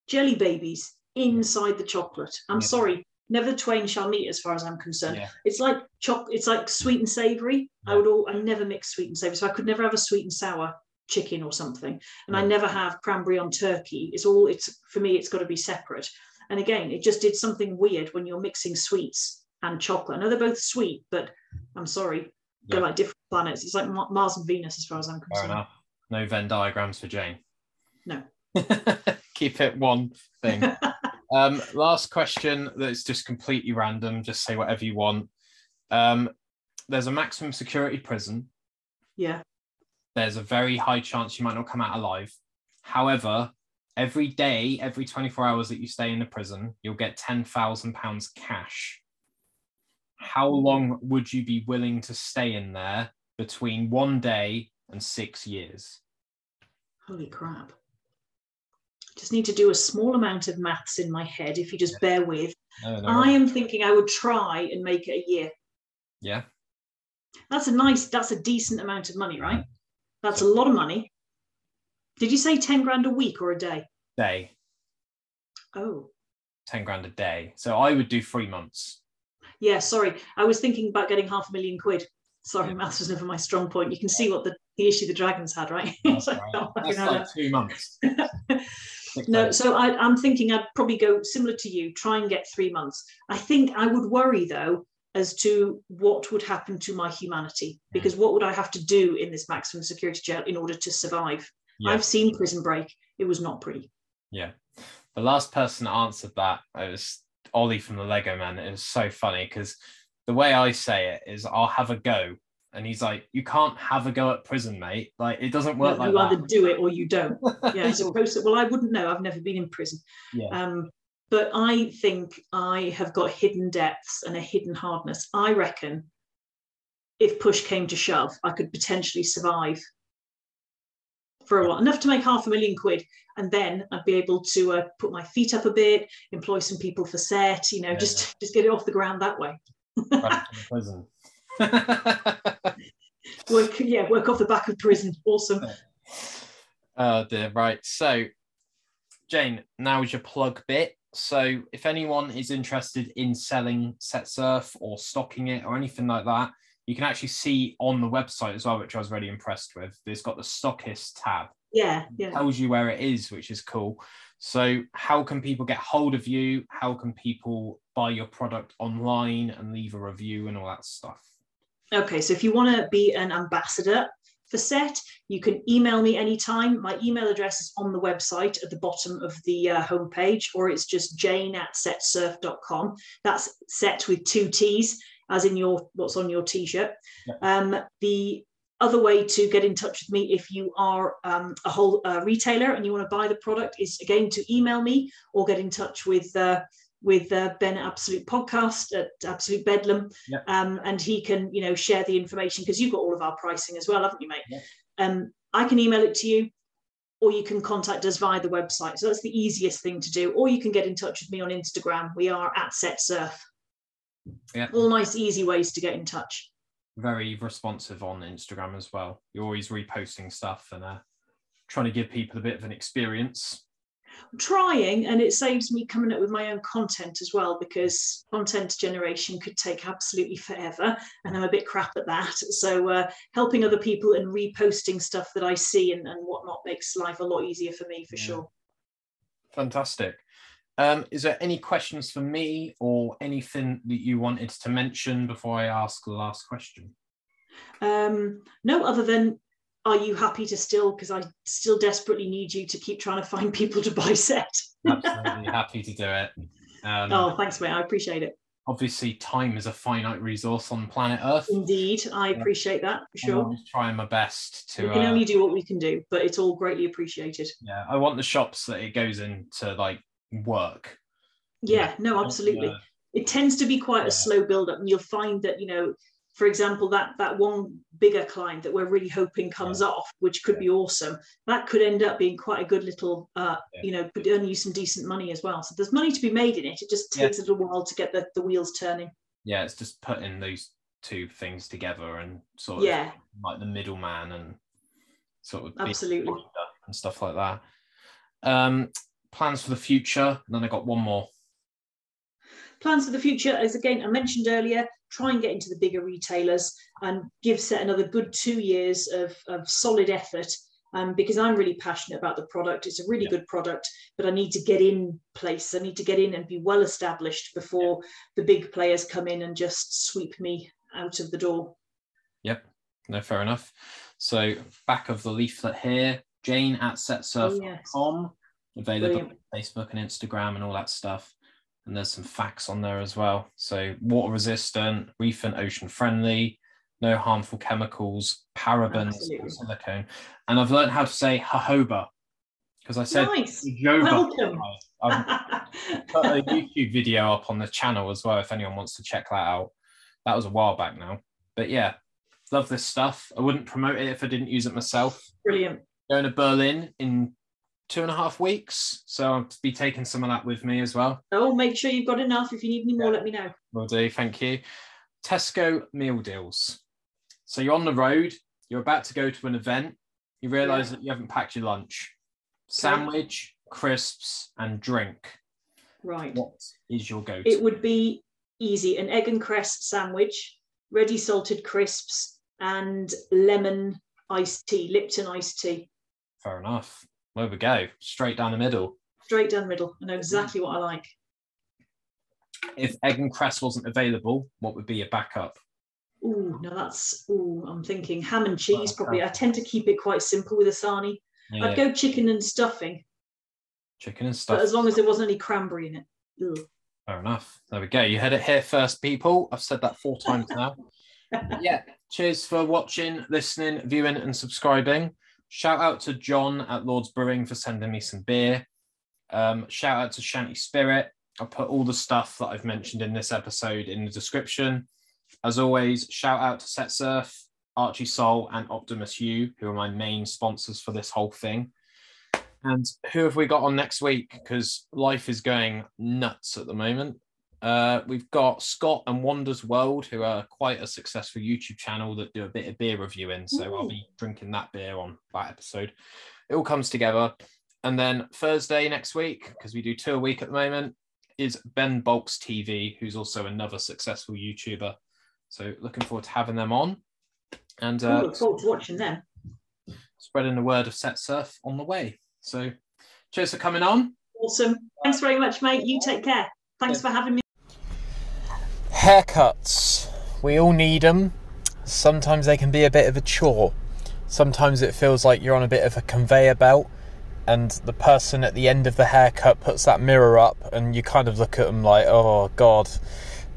jelly babies inside the chocolate. I'm Yeah. sorry, never the twain shall meet as far as I'm concerned. Yeah. It's like choc. It's like sweet and savory. I would all. I never mix sweet and savory, so I could never have a sweet and sour chicken or something. And I never have cranberry on turkey. It's all. It's for me. It's got to be separate. And again, it just did something weird when you're mixing sweets and chocolate. I know they're both sweet, but I'm sorry, they're Yeah. like different planets. It's like Mars and Venus as far as I'm Fair concerned. enough. No Venn diagrams for Jane. No. *laughs* Keep it one thing. *laughs* um, last question that's just completely random. Just say whatever you want. Um, there's a maximum security prison. Yeah. There's a very high chance you might not come out alive. However, every day, every 24 hours that you stay in the prison, you'll get £10,000 cash. How hmm. long would you be willing to stay in there between one day and six years. Holy crap. Just need to do a small amount of maths in my head if you just bear with. No, no, I am thinking I would try and make it a year. yeah. That's a nice, that's a decent amount of money, right? That's a lot of money. Did you say 10 grand a week or a day? Day, Oh, 10 grand a day. So I would do three months. yeah, sorry. I was thinking about getting half a million quid. Sorry, maths was never my strong point. You can see what the, the issue the Dragons had, right? *laughs* That's, So, right. *laughs* That's like two months. *laughs* No, so I, I'm thinking I'd probably go similar to you, try and get three months. I think I would worry though as to what would happen to my humanity, because what would I have to do in this maximum security jail in order to survive? Yeah. I've seen Prison Break; it was not pretty. Yeah. The last person that answered that it was Ollie from the Lego Man. It was so funny because the way I say it is I'll have a go. And he's like, You can't have a go at prison, mate. Like it doesn't work like you like either do it or you don't. *laughs* Yeah, suppose. Well, I wouldn't know. I've never been in prison. Yeah. Um, but I think I have got hidden depths and a hidden hardness. I reckon if push came to shove, I could potentially survive for a while, enough to make half a million quid. And then I'd be able to uh, put my feet up a bit, employ some people for set, you know, Yeah. just just get it off the ground that way. Back to the *laughs* prison. Work, yeah, work off the back of prison. Awesome. *laughs* Oh dear, right. So, Jane, now is your plug bit. So, if anyone is interested in selling Set Surf or stocking it or anything like that, you can actually see on the website as well, which I was really impressed with. It's got the stockist tab, Yeah, yeah. tells you where it is, which is cool. So, how can people get hold of you? How can people buy your product online and leave a review and all that stuff? Okay, so if you want to be an ambassador for SET, you can email me anytime. My email address is on the website at the bottom of the uh, homepage, or it's just jane at setsurf.com. That's set with two T's, as in your what's on your t-shirt. Yeah. Um, the other way to get in touch with me if you are um, a whole uh, retailer and you want to buy the product is again to email me or get in touch with uh, with uh, Ben at Absolute Podcast at Absolute Bedlam, Yeah. um, and he can you know share the information because you've got all of our pricing as well, haven't you, mate? Yeah. Um, I can email it to you, or you can contact us via the website. So that's the easiest thing to do. Or you can get in touch with me on Instagram. We are at Set Surf. Yeah. All nice, easy ways to get in touch. very responsive on Instagram as well. You're always reposting stuff and uh, trying to give people a bit of an experience. Trying and it saves me coming up with my own content as well because content generation could take absolutely forever and i'm a bit crap at that *laughs* so uh, helping other people and reposting stuff that i see and, and whatnot makes life a lot easier for me for Yeah. sure Fantastic. Um, is there any questions for me or anything that you wanted to mention before I ask the last question? um, no other than are you happy to still because i still desperately need you to keep trying to find people to buy set Absolutely happy to do it. Um, oh thanks mate i appreciate it Obviously, time is a finite resource on planet Earth. indeed i appreciate that for I'm sure trying my best to. we can uh, only do what we can do but it's all greatly appreciated yeah, I want the shops that it goes into like work. yeah no Uh, absolutely it tends to be quite Yeah. a slow build up and you'll find that you know for example that that one bigger client that we're really hoping comes off which could be awesome that could end up being quite a good little uh Yeah. you know could earn you some decent money as well so there's money to be made in it it just Yeah. takes a little while to get the, the wheels turning yeah, it's just putting those two things together and sort of yeah like the middleman and sort of absolutely and stuff like that. Um, plans for the future, and then I got one more. plans for the future is again i mentioned earlier try and get into the bigger retailers and give set another good two years of, of solid effort um, because i'm really passionate about the product it's a really Yeah. good product but i need to get in place i need to get in and be well established before the big players come in and just sweep me out of the door Yep. No, fair enough. So back of the leaflet here, Jane at setsurf.com, available Brilliant. on Facebook and Instagram and all that stuff. And there's some facts on there as well. So water resistant, reef and ocean friendly, no harmful chemicals, parabens, Absolutely. silicone. And I've learned how to say jojoba because I said nice. Welcome. I've *laughs* put a YouTube video up on the channel as well if anyone wants to check that out. That was a while back now. But yeah, Love this stuff. I wouldn't promote it if I didn't use it myself. Brilliant. Going to Berlin in two and a half weeks, so I'll be taking some of that with me as well. Oh, make sure you've got enough. If you need any more, let me know. Will do. Thank you. Tesco meal deals. So you're on the road. You're about to go to an event. You realise Yeah. that you haven't packed your lunch. Sandwich, crisps, and drink. Right. What is your go-to? It would be easy an egg and cress sandwich, ready salted crisps, and lemon iced tea, Lipton iced tea. Fair enough. There we go. Straight down the middle. Straight down the middle. I know exactly what I like. If egg and cress wasn't available, what would be your backup? Ooh, no, that's ooh, I'm thinking ham and cheese probably. Uh, I tend to keep it quite simple with asani. Yeah, I'd go chicken and stuffing, chicken and but stuff. as long as there wasn't any cranberry in it. Ugh. Fair enough. There we go. You heard it here first, people. I've said that four times now. *laughs* yeah. Cheers for watching, listening, viewing, and subscribing. Shout out to John at Lord's Brewing for sending me some beer. Um, shout out to Shanty Spirit. I'll put all the stuff that I've mentioned in this episode in the description. As always, shout out to Set Surf, Archie Soul, and Optimus U, who are my main sponsors for this whole thing. And who have we got on next week? Because life is going nuts at the moment. Uh, we've got Scott and Wonders World, who are quite a successful YouTube channel that do a bit of beer reviewing. So I'll be drinking that beer on that episode. It all comes together. And then Thursday next week, because we do two a week at the moment, is Ben Bulks TV, who's also another successful YouTuber. So looking forward to having them on and uh, look forward to watching them. spreading the word of Set Surf on the way. So cheers for coming on. Awesome. Thanks very much, mate. You take care. Thanks for having me. Haircuts. We all need them. Sometimes they can be a bit of a chore. Sometimes it feels like you're on a bit of a conveyor belt, and the person at the end of the haircut puts that mirror up, and you kind of look at them like, oh, God.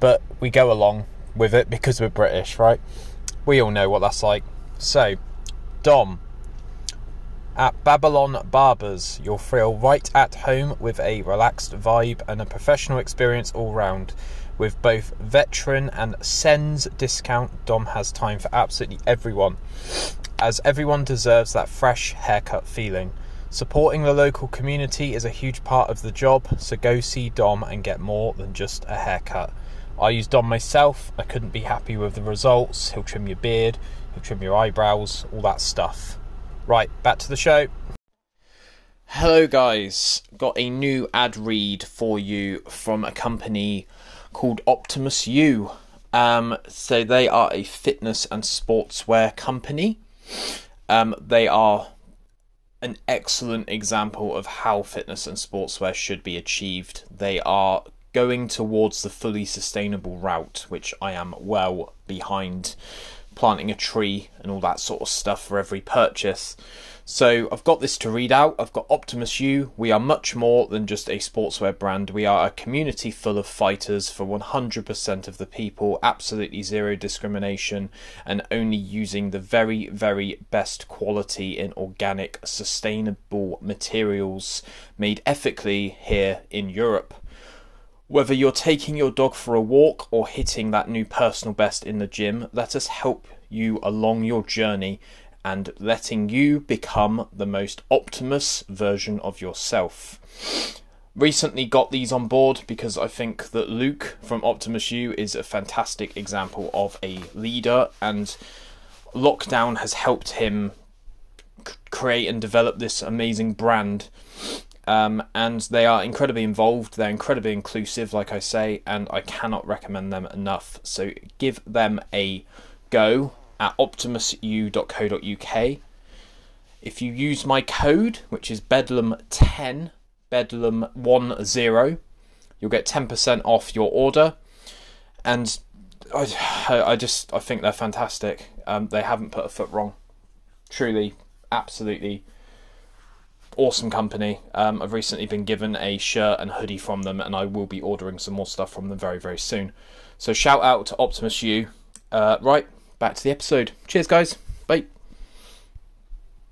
But we go along with it because we're British, right? We all know what that's like. So, Dom, at Babylon Barbers, you'll feel right at home with a relaxed vibe and a professional experience all round. With both veteran and Sens discount, Dom has time for absolutely everyone, as everyone deserves that fresh haircut feeling. Supporting the local community is a huge part of the job, so go see Dom and get more than just a haircut. I use Dom myself, I couldn't be happy with the results. He'll trim your beard, he'll trim your eyebrows, all that stuff. Right, back to the show. Hello, guys. Got a new ad read for you from a company called Optimus U. Um, so they are a fitness and sportswear company. Um, they are an excellent example of how fitness and sportswear should be achieved. They are going towards the fully sustainable route, which I am well behind. Planting a tree and all that sort of stuff for every purchase. So I've got this to read out. I've got Optimus U. We are much more than just a sportswear brand. We are a community full of fighters for 100% of the people, absolutely zero discrimination, and only using the very, very best quality in organic, sustainable materials made ethically here in Europe. Whether you're taking your dog for a walk or hitting that new personal best in the gym, let us help you along your journey and letting you become the most optimus version of yourself. Recently got these on board because I think that Luke from Optimus U is a fantastic example of a leader and lockdown has helped him create and develop this amazing brand um, and they are incredibly involved. They're incredibly inclusive, like I say, and I cannot recommend them enough. So give them a go at optimusu.co.uk. If you use my code, which is Bedlam10, Bedlam10, you'll get 10% off your order. And I, I just I think they're fantastic. Um, they haven't put a foot wrong. Truly, absolutely awesome company. Um, I've recently been given a shirt and hoodie from them, and I will be ordering some more stuff from them very, very soon. So shout out to Optimus U. Uh, right, back to the episode. Cheers, guys.